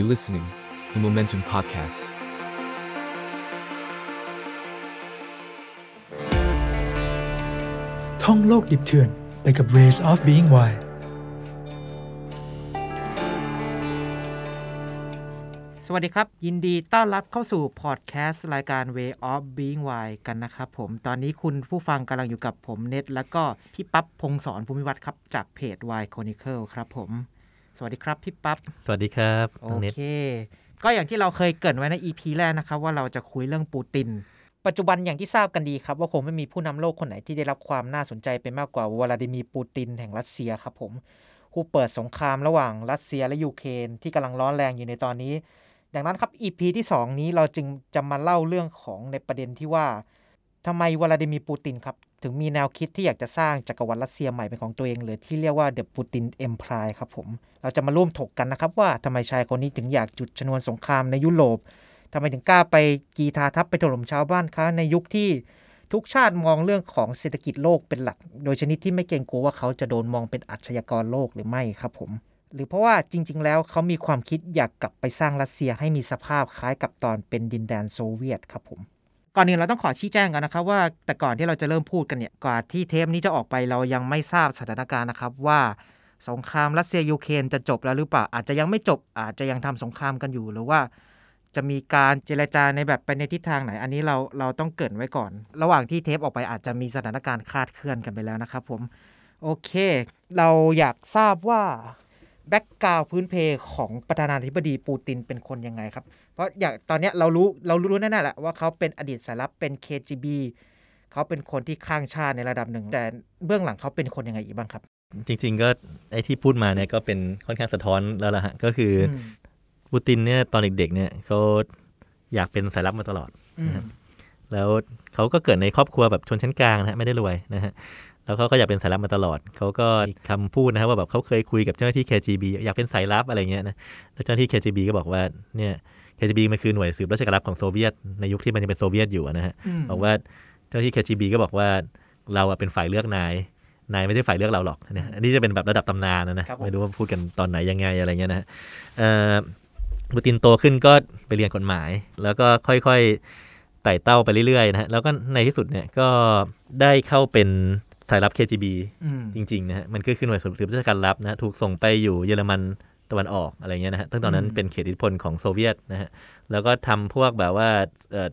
You listening, the Momentum Podcast. ท่องโลกดิบเถื่อนไปกับ Ways of Being Wild สวัสดีครับ ยินดีต้อนรับเข้าสู่พอดแคสต์รายการ Way of Being Wild กันนะครับผมตอนนี้คุณผู้ฟังกำลังอยู่กับผมเน็ต แล้วก็พี่ปั๊บพงศรภูมิวัฒน์ครับ จากเพจ Wild Chronicle ครับผม สวัสดีครับพี่ปั๊บสวัสดีครับโอน้องเน็ตเค ก็อย่างที่เราเคยเกริ่นไว้ใน EP แรกนะครับ ว่าเราจะคุยเรื่องปูติน ปัจจุบันอย่างที่ทราบกันดีครับ ว่าคงไม่มีผู้นำโลกคนไหนที่ได้รับความน่าสนใจไปมากกว่าวลาดิมีร์ปูตินแห่งรัสเซียครับผมผู้เปิดสงครามระหว่างรัสเซียและยูเครนที่กำลังร้อนแรงอยู่ในตอนนี้ ดังนั้นครับ EP ที่ 2 นี้เราจึงจะมาเล่าเรื่องของในประเด็นที่ว่า ทำไมวลาดิมีร์ปูตินครับ ถึงมีแนวคิดที่อยากจะสร้างจักรวรรดิรัสเซียใหม่เป็นของตัวเองหรือที่เรียกว่า The Putin Empire ครับผม เราจะมาร่วมถกกันนะครับว่าทำไมชายคนนี้ถึงอยากจุดชนวนสงครามในยุโรปทำไมถึงกล้าไปกีทาทัพไปถล่มชาวบ้านเขาในยุคที่ทุกชาติมองเรื่องของเศรษฐกิจโลกเป็นหลัก โดยชนิดที่ไม่เกรงกลัวว่าเขาจะโดนมองเป็นอาชญากรโลกหรือไม่ครับผม หรือเพราะว่าจริง ๆ แล้วเขามีความคิดอยากกลับไปสร้างรัสเซียให้มีสภาพคล้ายกับตอนเป็นดินแดนโซเวียตครับผม ก่อนอื่นเราต้องขอชี้แจงกันนะครับว่าแต่ก่อนที่เราจะเริ่มพูดกันเนี่ยก่อนที่เทปนี้จะออกไปเรายังไม่ทราบสถานการณ์นะครับว่าสงครามรัสเซียยูเครนจะจบแล้วหรือเปล่า อาจจะยังไม่จบอาจจะยังทำสงครามกันอยู่หรือว่า จะมีการเจรจาในแบบไปในทิศทางไหน อันนี้เราเราต้องเกริ่นไว้ก่อน ระหว่างที่เทปออกไปอาจจะมีสถานการณ์คลาดเคลื่อนกันไปแล้วนะครับผมโอเค เราอยากทราบว่า background พื้นเพของประธานาธิบดีปูตินเป็นคนยังไงครับ เพราะอย่างตอนเนี้ยเรารู้เรารู้แน่ๆแหละว่าเขาเป็นอดีตสายลับเป็น KGB เขาเป็นคนที่คลั่งชาติในระดับหนึ่ง แต่เบื้องหลังเขาเป็นคนยังไงอีกบ้างครับ จริง ๆ ก็ไอที่พูดมาเนี่ยก็เป็นค่อนข้างสะท้อนแล้วล่ะฮะก็คืออมปูตินเนี่ยตอนเด็กๆเนี่ยเขาอยากเป็นสายลับมาตลอดอืมแล้วเขาก็เกิดในครอบครัวแบบชนชั้นกลางนะฮะไม่ได้รวยนะฮะ แล้วเขาก็อยากเป็นสายลับมาตลอด เขาก็มีคำพูดนะครับว่าแบบเขาเคยคุยกับเจ้าหน้าที่ KGB อยากเป็นสายลับอะไรเงี้ยนะ แล้วเจ้าหน้าที่ KGB ก็บอกว่าเนี่ย KGB มันคือหน่วยสืบราชการลับของโซเวียตในยุคที่มันยังเป็นโซเวียตอยู่อะนะฮะอืมบอกว่าเจ้าหน้าที่ KGB ก็บอกว่าเราอะเป็นฝ่ายเลือกนาย นายไม่ใช่ฝ่ายเลือกเราหรอกเนี่ยอันนี้จะเป็นแบบระดับตำนานนะนะครับผมไม่รู้ว่าพูดกันตอนไหนยังไงอะไรเงี้ยนะฮะเอ่อปูตินโตขึ้นก็ไปเรียนกฎหมาย แล้วก็ค่อยๆไต่เต้าไปเรื่อยๆนะฮะ แล้วก็ในที่สุดเนี่ยก็ได้เข้าเป็น สายลับ KGB อืมจริงๆนะฮะมันก็คือหน่วยสืบราชการลับนะฮะถูกส่งไปอยู่เยอรมันตะวันออกอะไรเงี้ยนะฮะตั้งตอนนั้นอืมเป็นเขตอิทธิพลของโซเวียตนะฮะ แล้วก็ทำพวกแบบว่าเอ่อ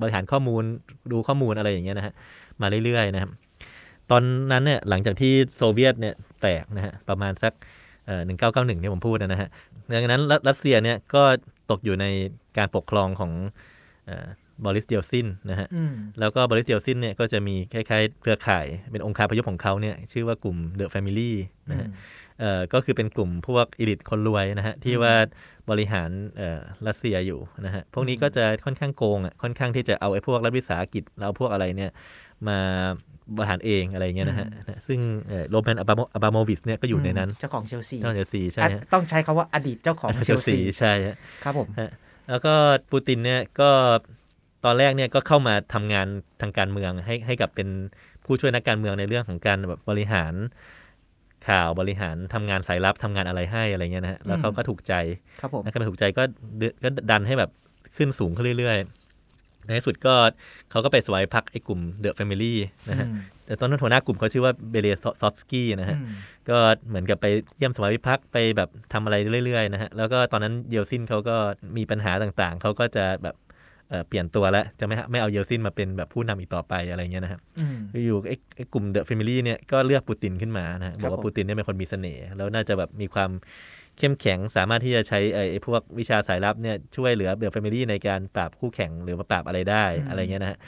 บริหารข้อมูลดูข้อมูลอะไรอย่างเงี้ยนะฮะ มาเรื่อยๆนะครับ ตอนนั้นเนี่ยหลังจากที่โซเวียตเนี่ยแตกนะฮะ ประมาณสักหนึ่งเก้าเก้าหนึ่งที่ผมพูดนะฮะดังนั้นรัรัสเซียเนี่ยก็ตกอยู่ในการปกครองของเอ่อ บอริสเยลซินนะฮะอืมแล้วก็บอริสเยลซินเนี่ยก็จะมีคล้ายๆเครือข่ายเป็นองค์คาพยพของเขาเนี่ยชื่อว่ากลุ่ม The Family นะฮะเอ่อก็คือเป็นกลุ่มพวก elite คนรวยนะฮะที่ว่าบริหารเอ่อรัสเซียอยู่นะฮะพวกนี้ก็จะค่อนข้างโกงอะค่อนข้างที่จะเอาไอ้พวกรัฐวิสาหกิจแล้วเอาพวกอะไรเนี่ยมาบริหารเองอะไรเงี้ยนะฮะ ซึ่งโรแมนอับาโมวิชเนี่ยก็อยู่ในนั้น เจ้าของเชลซีเจ้าเชลซีใช่อะฮะต้องใช้คาว่าอดีตเจ้าของเชลซี ใช่ฮะครับผม แล้วก็ปูตินเนี่ยก็ ตอนแรกเนี่ยก็เข้ามาทำงานทางการเมืองให้ให้กับเป็นผู้ช่วยนักการเมืองในเรื่องของการแบบบริหารข่าวบริหารทำงานสายลับทำงานอะไรให้อะไรเงี้ยนะฮะแล้วเขาก็ถูกใจครับผมนักการเมืองถูกใจก็เดก็ดันให้แบบขึ้นสูงขึ้นเรื่อยๆ ในที่สุดก็เขาก็ไปสวามิภักดิ์ไอ้กลุ่ม The Family นะฮะอืมแต่ตอนนั้นหัวหน้ากลุ่มเขาชื่อว่าเบเรซอฟสกี้นะฮะอืมก็เหมือนกับไปเยี่ยมสมัยวิพักษ์ไปแบบทำอะไรเรื่อยๆนะฮะแล้วก็ตอนนั้นเยลซินเขาก็มีปัญหาต่างๆ เขาก็จะแบบ เอ่อเปลี่ยนตัวแล้ว จะไม่ไม่เอาเยลซินมาเป็นแบบผู้นำอีกต่อไปอะไรเงี้ยนะครับอืมอยู่ไอ้ไอ้กลุ่มเดอะแฟมิลี่เนี่ยก็เลือกปูตินขึ้นมานะฮะครับบอกว่าผมปูตินเนี่ยเป็นคนมีเสน่ห์แล้วน่าจะแบบมีความเข้มแข็งสามารถที่จะใช้ไอ้ไอ้พวกวิชาสายลับเนี่ยช่วยเหลือเดอะแฟมิลี่ในการปราบคู่แข่งหรือว่าปราบอะไรได้อะไรเงี้ยนะฮะ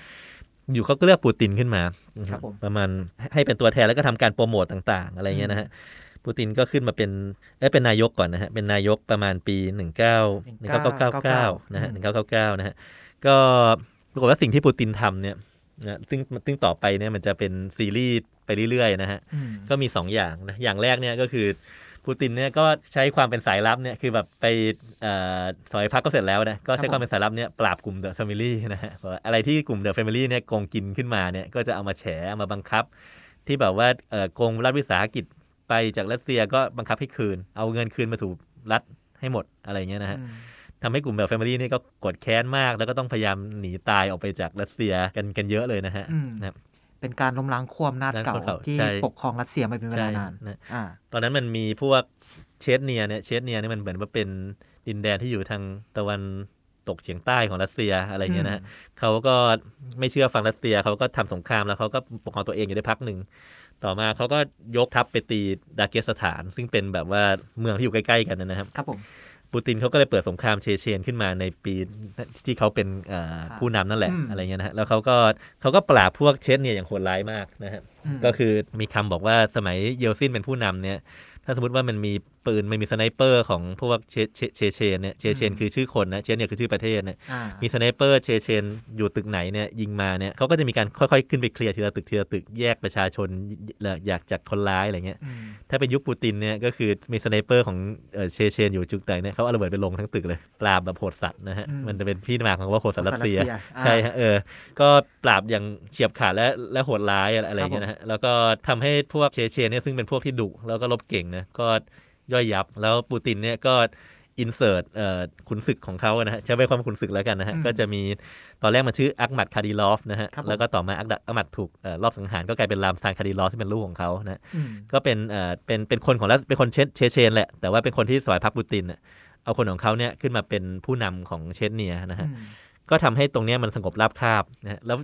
อยู่เขาก็เลือกปูตินขึ้นมาครับผมประมาณให้เป็นตัวแทนแล้วก็ทำการโปรโมตต่าง ๆ อะไรเงี้ยนะฮะปูตินก็ขึ้นมาเป็นเอ้ยเป็นนายกก่อนนะฮะเป็นนายกประมาณปี 19 1999นะฮะ1999นะฮะ ก็ปรากฏว่าสิ่งที่ปูตินทำเนี่ยนะซึ่งซึ่งต่อไปเนี่ยมันจะเป็นซีรีส์ไปเรื่อยๆนะฮะอืมก็มี 2 อย่างนะ อย่างแรกเนี่ยก็คือปูตินเนี่ยก็ใช้ความเป็นสายลับเนี่ยคือแบบไปเอ่อสวามิภักดิ์ก็เสร็จแล้วนะก็ใช้ความเป็นสายลับเนี่ยปราบกลุ่ม The Family นะฮะบอกว่าอะไรที่กลุ่ม The Family เนี่ยโกงกินขึ้นมาเนี่ยก็จะเอามาแฉเอามาบังคับ ที่แบบว่าเอ่อโกงรัฐวิสาหกิจไปจากรัสเซียก็บังคับให้คืน เอาเงินคืนมาสู่รัฐให้หมดอะไรเงี้ยนะฮะอืม ทำให้กลุ่มแบบ Family นี่ก็โกรธแค้นมาก แล้วก็ต้องพยายามหนีตายออกไปจากรัสเซียกันกันเยอะเลยนะฮะอืมนะครับเป็นการล้มล้างขั้วอำนาจเก่าล้างขั้วเก่าที่ใช่ปกครองรัสเซียมาเป็นเวลานานใช่นะอ่าตอนนั้นมันมีพวกเชชเนียเนี่ยเชชเนียเนี่ยมันเหมือนว่าเป็นดินแดนที่อยู่ทางตะวันตกเฉียงใต้ของรัสเซียอะไรเงี้ยนะฮะเขาก็ไม่เชื่อฟังรัสเซียเขาก็ทำสงครามแล้วเขาก็ปกครองตัวเองอยู่ได้พักหนึ่ง ต่อมาเขาก็ยกทัพไปตีดาเกสถาน ซึ่งเป็นแบบว่าเมืองที่อยู่ใกล้ ๆ กันนะครับครับผม ปูตินเขาก็เลยเปิดสงครามเชเชนขึ้นมาในปีที่เขาเป็นผู้นำนั่นแหละอะไรเงี้ยนะฮะแล้วเขาก็เขาก็ปราบพวกเชเชนเนี่ยอย่างโหดร้ายมากนะฮะก็คือมีคำบอกว่าสมัยเยลซินเป็นผู้นำเนี่ยถ้าสมมติว่ามันมี ปืนมันมี sniper ของพวกเชเชเชเชนเนี่ยเชเชนอืมคือชื่อคนนะเชชเนียคือชื่อประเทศเนี่ยอ่ามี sniper เชเชนอยู่ตึกไหนเนี่ยยิงมาเนี่ยเขาก็จะมีการค่อยๆ ขึ้นไปเคลียร์ทีละตึกทีละตึกแยกประชาชนออกจากคนร้ายอะไรเงี้ยอืมถ้าเป็นยุคปูตินเนี่ยก็คือมี sniper ของเอ่อเชเชนอยู่จุดไหนเนี่ยเขาเอาระเบิดไปลงทั้งตึกเลยปราบแบบโหดสัตว์นะฮะอืมมันจะเป็นที่มาของว่าโหดสัตว์รัสเซียอ่าใช่ฮะเออก็ปราบอย่างเฉียบขาดและและโหดร้ายอะไรอะไรครับเงี้ยนะฮะแล้วก็ทำให้พวกเชเชนเนี่ยซึ่งเป็นพวกที่ดุแล้วก็รบเก่งนะก็ ย่อยยับ แล้วปูตินเนี่ยก็insert เอ่อขุนศึกของเขานะฮะใช้ไว้ความขุนศึกแล้วกันนะฮะอืมก็จะมีตอนแรกมันชื่ออัคมัดคาดีรอฟนะฮะครับผมแล้วก็ต่อมาอักดักอักมัดถูกเอ่อรอบสังหารก็กลายเป็นรามซานคาดีรอฟที่เป็นลูกของเขานะอืมก็เป็นเอ่อเป็นเป็นคนของรัสเป็นคนเชเชเชนแหละ แต่ว่าเป็นคนที่สวามิภักดิ์ปูตินน่ะเอาคนของเขาเนี่ยขึ้นมาเป็นผู้นำของเชชเนียนะฮะอืมก็ทำให้ตรงเนี้ยมันสงบราบคาบนะฮะแล้ว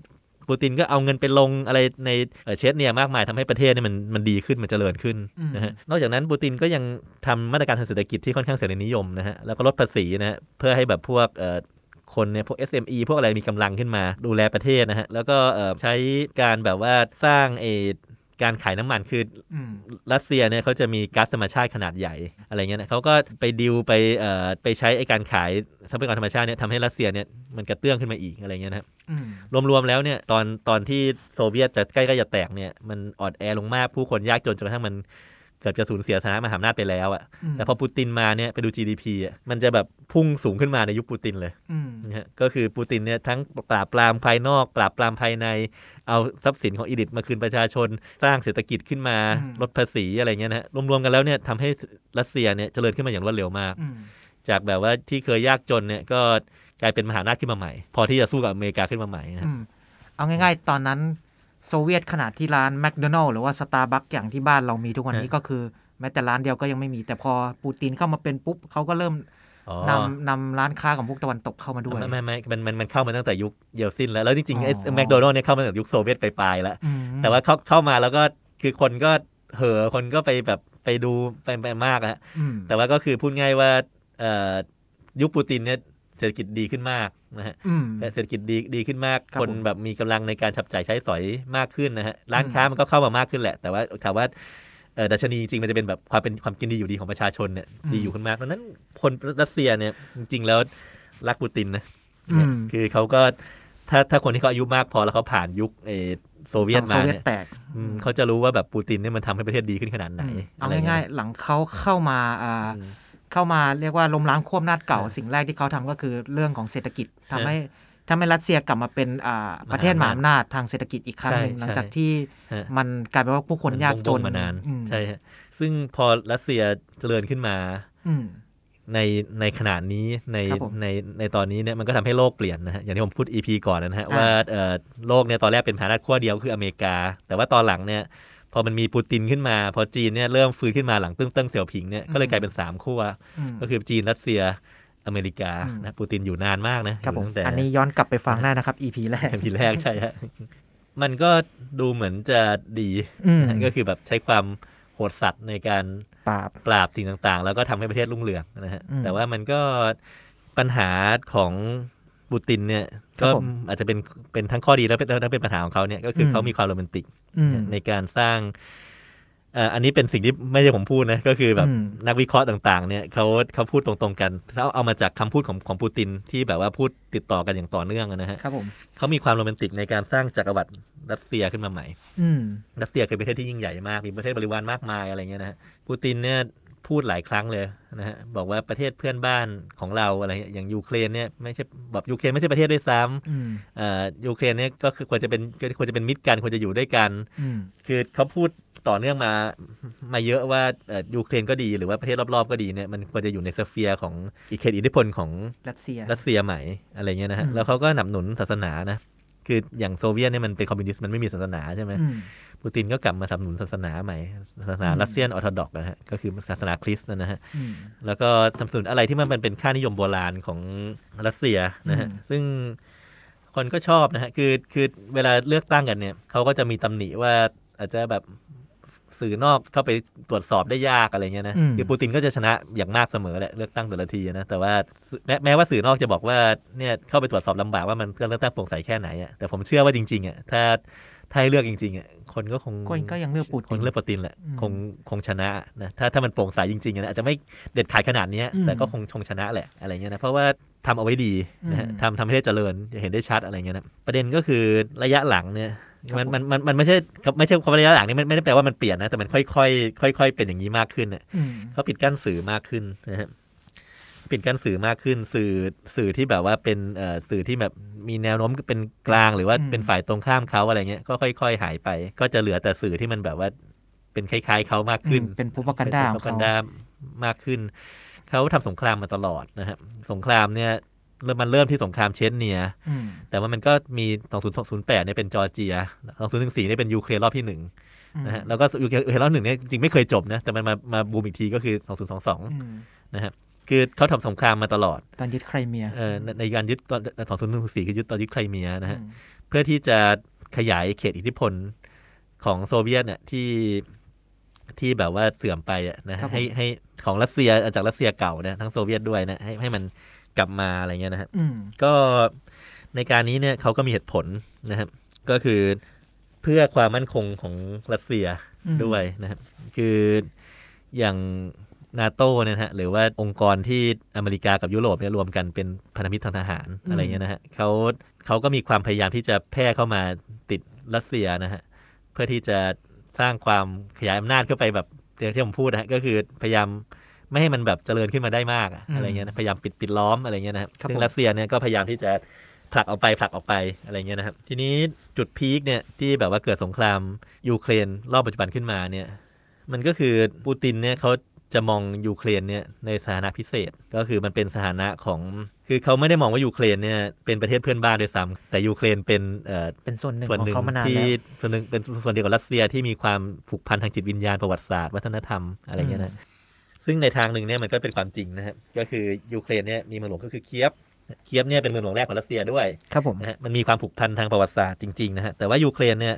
ปูตินก็เอาเงินไปลงอะไรในเอ่อเชชเนียมากมายทำให้ประเทศเนี่ยมันมันดีขึ้นมันเจริญขึ้นอืมนะฮะนอกจากนั้นปูตินก็ยังทำมาตรการทางเศรษฐกิจที่ค่อนข้างเสรีนิยมนะฮะแล้วก็ลดภาษีนะฮะเพื่อให้แบบพวกเอ่อคนเนี่ยพวก SME พวกอะไรมีกำลังขึ้นมาดูแลประเทศนะฮะ แล้วก็เอ่อใช้การแบบว่าสร้างเออ การขายน้ำมันคืออืมรัสเซียเนี่ยเขาจะมีก๊าซธรรมชาติขนาดใหญ่อะไรเงี้ยนะเขาก็ไปดิวไปเอ่อไปใช้ไอการขายทรัพยากรธรรมชาติเนี่ยทำให้รัสเซียเนี่ยมันกระเตื้องขึ้นมาอีกอะไรเงี้ยนะครับอืมรวมๆแล้วเนี่ยตอนตอนที่โซเวียตจะใกล้ๆจะแตกเนี่ยมันอ่อนแอลงมากผู้คนยากจนจนกระทั่งมัน เกือบจะสูญเสียสถานะมหาอำนาจไปแล้วอะมแต่พอปูตินมาเนี่ยไปดู GDP อะมันจะแบบพุ่งสูงขึ้นมาในยุคปูตินเลยอืมนะฮะก็คือปูตินเนี่ยทั้งปราบปรามภายนอก ปราบปรามภายใน เอาทรัพย์สินของอีดิทมาคืนประชาชน สร้างเศรษฐกิจขึ้นมาอืมลดภาษีอะไรเงี้ยนะฮะรวมๆกันแล้วเนี่ยทำให้รัสเซียเนี่ยเจริญขึ้นมาอย่างรวดเร็วมากอืมจากแบบว่าที่เคยยากจนเนี่ยก็กลายเป็นมหาอำนาจขึ้นมาใหม่ พอที่จะสู้กับอเมริกาขึ้นมาใหม่นะอืมเอาง่าย ๆ ตอนนั้น โซเวียตขนาดที่ร้านแมคโดนัลล์หรือว่าสตาร์บัคอย่างที่บ้านเรามีทุกวันนี้ก็คือ แม้แต่ร้านเดียวก็ยังไม่มี แต่พอปูตินเข้ามาเป็นปุ๊บเขาก็เริ่มอ๋อนำนำร้านค้าของพวกตะวันตกเข้ามาด้วย ไม่ไม่ไม่มันมันมันเข้ามาตั้งแต่ยุคเยลซินแล้ว แล้วจริงๆไอ้อ๋อแมคโดนัลด์เนี่ยเข้ามาตั้งแต่ยุคโซเวียตปลายๆแล้วอืมแต่ว่าเขาเข้ามาแล้วก็คือคนก็เห่อคนก็ไปแบบไปดูไปไปมากอะอืมแต่ว่าก็คือพูดง่ายว่าเอ่อยุคปูตินเนี่ย เศรษฐกิจดีขึ้นมากนะฮะอืมเศรษฐกิจดีดีขึ้นมากครับคนผมแบบมีกำลังในการฉับจ่ายใช้สอยมากขึ้นนะฮะร้านอืมค้ามันก็เข้ามามากขึ้นแหละ แต่ว่าถามว่าเอ่อดัชนีจริงๆมันจะเป็นแบบความเป็นความกินดีอยู่ดีของประชาชนเนี่ยดีอยู่ขึ้นมากดังนั้นคนรัสเซียเนี่ยจริงๆแล้วรักปูตินนะอืมคือเขาก็ถ้าถ้าคนที่เขาอายุมากพอแล้วเขาผ่านยุคเออโซเวียตฝั่งโซมาเวียเนี่ตยแตกอืมเขาจะรู้ว่าแบบปูตินเนี่ยมันทำให้ประเทศดีขึ้นขนาดไหนอืมเอาะไรง่ายๆ หลังเขาเข้ามาอ่าอืม เข้ามาเรียกว่าล้มล้างขั้วอำนาจเก่าเออสิ่งแรกที่เขาทำก็คือเรื่องของเศรษฐกิจทำเออให้ทำให้รัสเซียกลับมาเป็นอ่าประเทศมหาอำนาจทางเศรษฐกิจอีกครั้งหนึ่งใช่หลังจากใช่ที่ฮะมันกลายเป็นว่าผู้คนยากจนมับงๆมานานอืมใช่ฮะซึ่งพอรัสเซียเจริญขึ้นมาอืมในในขนาดนี้ในครับผมในในตอนนี้เนี่ยมันก็ทำให้โลกเปลี่ยนนะฮะอย่างที่ผมพูด EP ก่อนนะฮะอ่าว่าเอ่อโลกเนี่ยตอนแรกเป็นมหาอำนาจขั้วเดียวคืออเมริกา แต่ว่าตอนหลังเนี่ย พอมันมีปูตินขึ้นมา พอจีนเนี่ยเริ่มฟื้นขึ้นมาหลังตึ้งเติ้งเสี่ยวผิงเนี่ยก็เลยกลายเป็นสามขั้วอืมก็คือจีนรัสเซียอเมริกาอืมนะปูตินอยู่นานมากนะครับผมตั้งแต่อันนี้ย้อนกลับไปฟังได้นะครับ EP แรกทีแรกใช่ฮะมันก็ดูเหมือนจะดีอืมนะก็คือแบบใช้ความโหดสัตว์ในการปราบปราบสิ่งต่างๆ แล้วก็ทำให้ประเทศรุ่งเรืองนะฮะอืมแต่ว่ามันก็ปัญหาของ ปูตินเนี่ยครัก็บผมอาจจะเป็นเป็นทั้งข้อดีแล้วเป็นแล้วเป็นปัญหาของเขาเนี่ยก็คืออมเขามีความโรแมนติกอืมในการสร้างเอ่ออันนี้เป็นสิ่งที่ไม่ใช่ผมพูดนะ ก็คือแบบอืมนักวิเคราะห์ต่างๆ เนี่ยเขาเขาพูดตรงๆกันเขาเอามาจากคำพูดของของปูตินที่แบบว่าพูดติดต่อกันอย่างต่อเนื่องอะนะฮะครับผมเขามีความโรแมนติกในการสร้างจักรวรรดิรัสเซียขึ้นมาใหม่อืมรัสเซียเคยเป็นประเทศที่ยิ่งใหญ่มากมีประเทศบริวารมากมายอะไรเงี้ยนะฮะปูตินเนี่ย พูดหลายครั้งเลยนะฮะบอกว่าประเทศเพื่อนบ้านของเราอะไรเงี้ยอย่างยูเครนเนี่ยไม่ใช่แบบยูเครนไม่ใช่ประเทศด้วยซ้ำอืมเอ่อยูเครนเนี่ยก็คือควรจะเป็นควรจะเป็นมิตรกันควรจะอยู่ด้วยกันอืมคือเขาพูดต่อเนื่องมามาเยอะว่าเอ่อยูเครนก็ดีหรือว่าประเทศรอบๆก็ดีเนี่ยมันควรจะอยู่ใน sphere ของอีกเขตอิทธิพลของรัสเซียรัสเซียใหม่อะไรเงี้ยนะฮะอืมแล้วเขาก็สนับสนุนศาสนานะ คืออย่างโซเวียตเนี่ยมันเป็นคอมมิวนิสต์มันไม่มีศาสนาใช่ไหมอืมปูตินก็กลับมาสนับสนุนศาสนาใหม่ ศาสนาอืม Russian Orthodox นะฮะก็คือศาสนาคริสต์นะฮะอืมแล้วก็สนับสนุนอะไรที่มันเป็นค่านิยมโบราณของรัสเซียนะฮะอืมซึ่งคนก็ชอบนะฮะคือคือเวลาเลือกตั้งกันเนี่ยเขาก็จะมีตำหนิว่าอาจจะแบบ สื่อนอกเข้าไปตรวจสอบได้ยากอะไรเงี้ยนะอืมคือปูตินก็จะชนะอย่างมากเสมอแหละเลือกตั้งแต่ละทีนะแต่ว่าแม้แม้ว่าสื่อนอกจะบอกว่าเนี่ยเข้าไปตรวจสอบลำบากว่ามันเลือกตั้งโปร่งใสแค่ไหนอะแต่ผมเชื่อว่าจริงๆอะถ้าถ้าให้เลือกจริงๆอะคนก็คงคนก็ยังเลือกปูคติงนเลือกปูตินแหละอืมคงคงชนะนะถ้าถ้ามันโปร่งใสจริงๆอะนะอาจจะไม่เด็ดขาดขนาดเนี้ยอืมแต่ก็คงคงชนะแหละอะไรเงี้ยนะเพราะว่าทำเอาไว้ดีนะฮะอืมทำทำให้ได้เจริญเห็นได้ชัดอะไรเงี้ยนะประเด็นก็คือระยะหลังเนี่ยครับ มันผมมันมันมันไม่ใช่ไม่ใช่คำว่าระยะหลังนี่ไม่ไม่ได้แปลว่ามันเปลี่ยนนะแต่มันค่อยๆค่อยๆเป็นอย่างนี้มากขึ้นเนี่ยอืมเขาปิดกั้นสื่อมากขึ้นนะฮะปิดกั้นสื่อมากขึ้นสื่อสื่อที่แบบว่าเป็นเอ่อสื่อที่แบบมีแนวโน้มเป็นกลางหรือว่าอืมเป็นฝ่ายตรงข้ามเขาอะไรเงี้ยก็ค่อย ๆ หายไป ก็จะเหลือแต่สื่อที่มันแบบว่าเป็นคล้าย ๆเขามากขึ้นอืมเป็น propaganda ของเป็นเขา propaganda มากขึ้น เขาทำสงครามมาตลอดนะครับสงครามเนี่ย เริ่มมันเริ่มที่สงครามเชชเนียอืมแต่ว่ามันก็มี 2008เนี่ยเป็นจอร์เจีย 2014เนี่ยเป็นยูเครนรอบที่หนึ่งนะฮะแล้วก็ยูเครนรอบหนึ่งเนี่ยจริงๆไม่เคยจบนะ แต่มันมามาบูมอีกทีก็คือ 2022อืมนะครับคือเขาทำสงครามมาตลอด ตอนยึดไครเมียเอ่อในในการยึดตอน2014คือยึดตอนยึดไครเมียนะฮะอืมเพื่อที่จะขยายเขตอิทธิพลของโซเวียตเนี่ยที่ที่แบบว่าเสื่อมไปอะนะฮะให้ให้ของรัสเซียจากรัสเซียเก่านะทั้งโซเวียตด้วยนะให้ให้มัน กลับมาอะไรเงี้ยนะฮะอืมก็ในการนี้เนี่ยเขาก็มีเหตุผลนะครับ ก็คือเพื่อความมั่นคงของรัสเซียอืมด้วยนะครับ คืออย่างนาโตเนี่ยนะฮะหรือว่าองค์กรที่อเมริกากับยุโรปเนี่ยรวมกันเป็นพันธมิตรทางทหารอะไรเงี้ยนะฮะเขาเขาก็มีความพยายามที่จะแพร่เข้ามาติดรัสเซียนะฮะเพื่อที่จะสร้างความขยายอำนาจเข้าไปแบบอย่างที่ผมพูดนะฮะก็คือพยายาม ไม่ให้มันแบบเจริญขึ้นมาได้มากอะอะไรเงี้ยนะพยายามปิดปิดล้อมอะไรเงี้ยนะครับครับซึ่งผมรัสเซียเนี่ยก็พยายามที่จะผลักออกไปผลักออกไปอะไรเงี้ยนะครับ ทีนี้จุดพีคเนี่ยที่แบบว่าเกิดสงครามยูเครนรอบปัจจุบันขึ้นมาเนี่ย มันก็คือปูตินเนี่ยเขาจะมองยูเครนเนี่ยในสถานะพิเศษก็คือมันเป็นสถานะของ คือเขาไม่ได้มองว่ายูเครนเนี่ยเป็นประเทศเพื่อนบ้านด้วยซ้ำแต่ยูเครนเป็นเอ่อเป็นส่วนหนึ่งส่วนขอหงนึ่งเขามานานที่แล้วส่วนหนึ่งเป็นส่วนเดียวกับรัสเซียที่มีความผูกพันทางจิตวิญญาณประวัติศาสตร์ วัฒนธรรมอะไรเงี้ยนะ ซึ่งในทางหนึ่งเนี่ยมันก็เป็นความจริงนะครับก็คือยูเครนเนี่ยมีเมืองหลวงก็คือเคียฟเคียฟเนี่ยเป็นเมืองหลวงแรกของรัสเซียด้วยครับผมนะฮะมันมีความผูกพันทางประวัติศาสตร์จริงๆนะฮะแต่ว่ายูเครนเนี่ย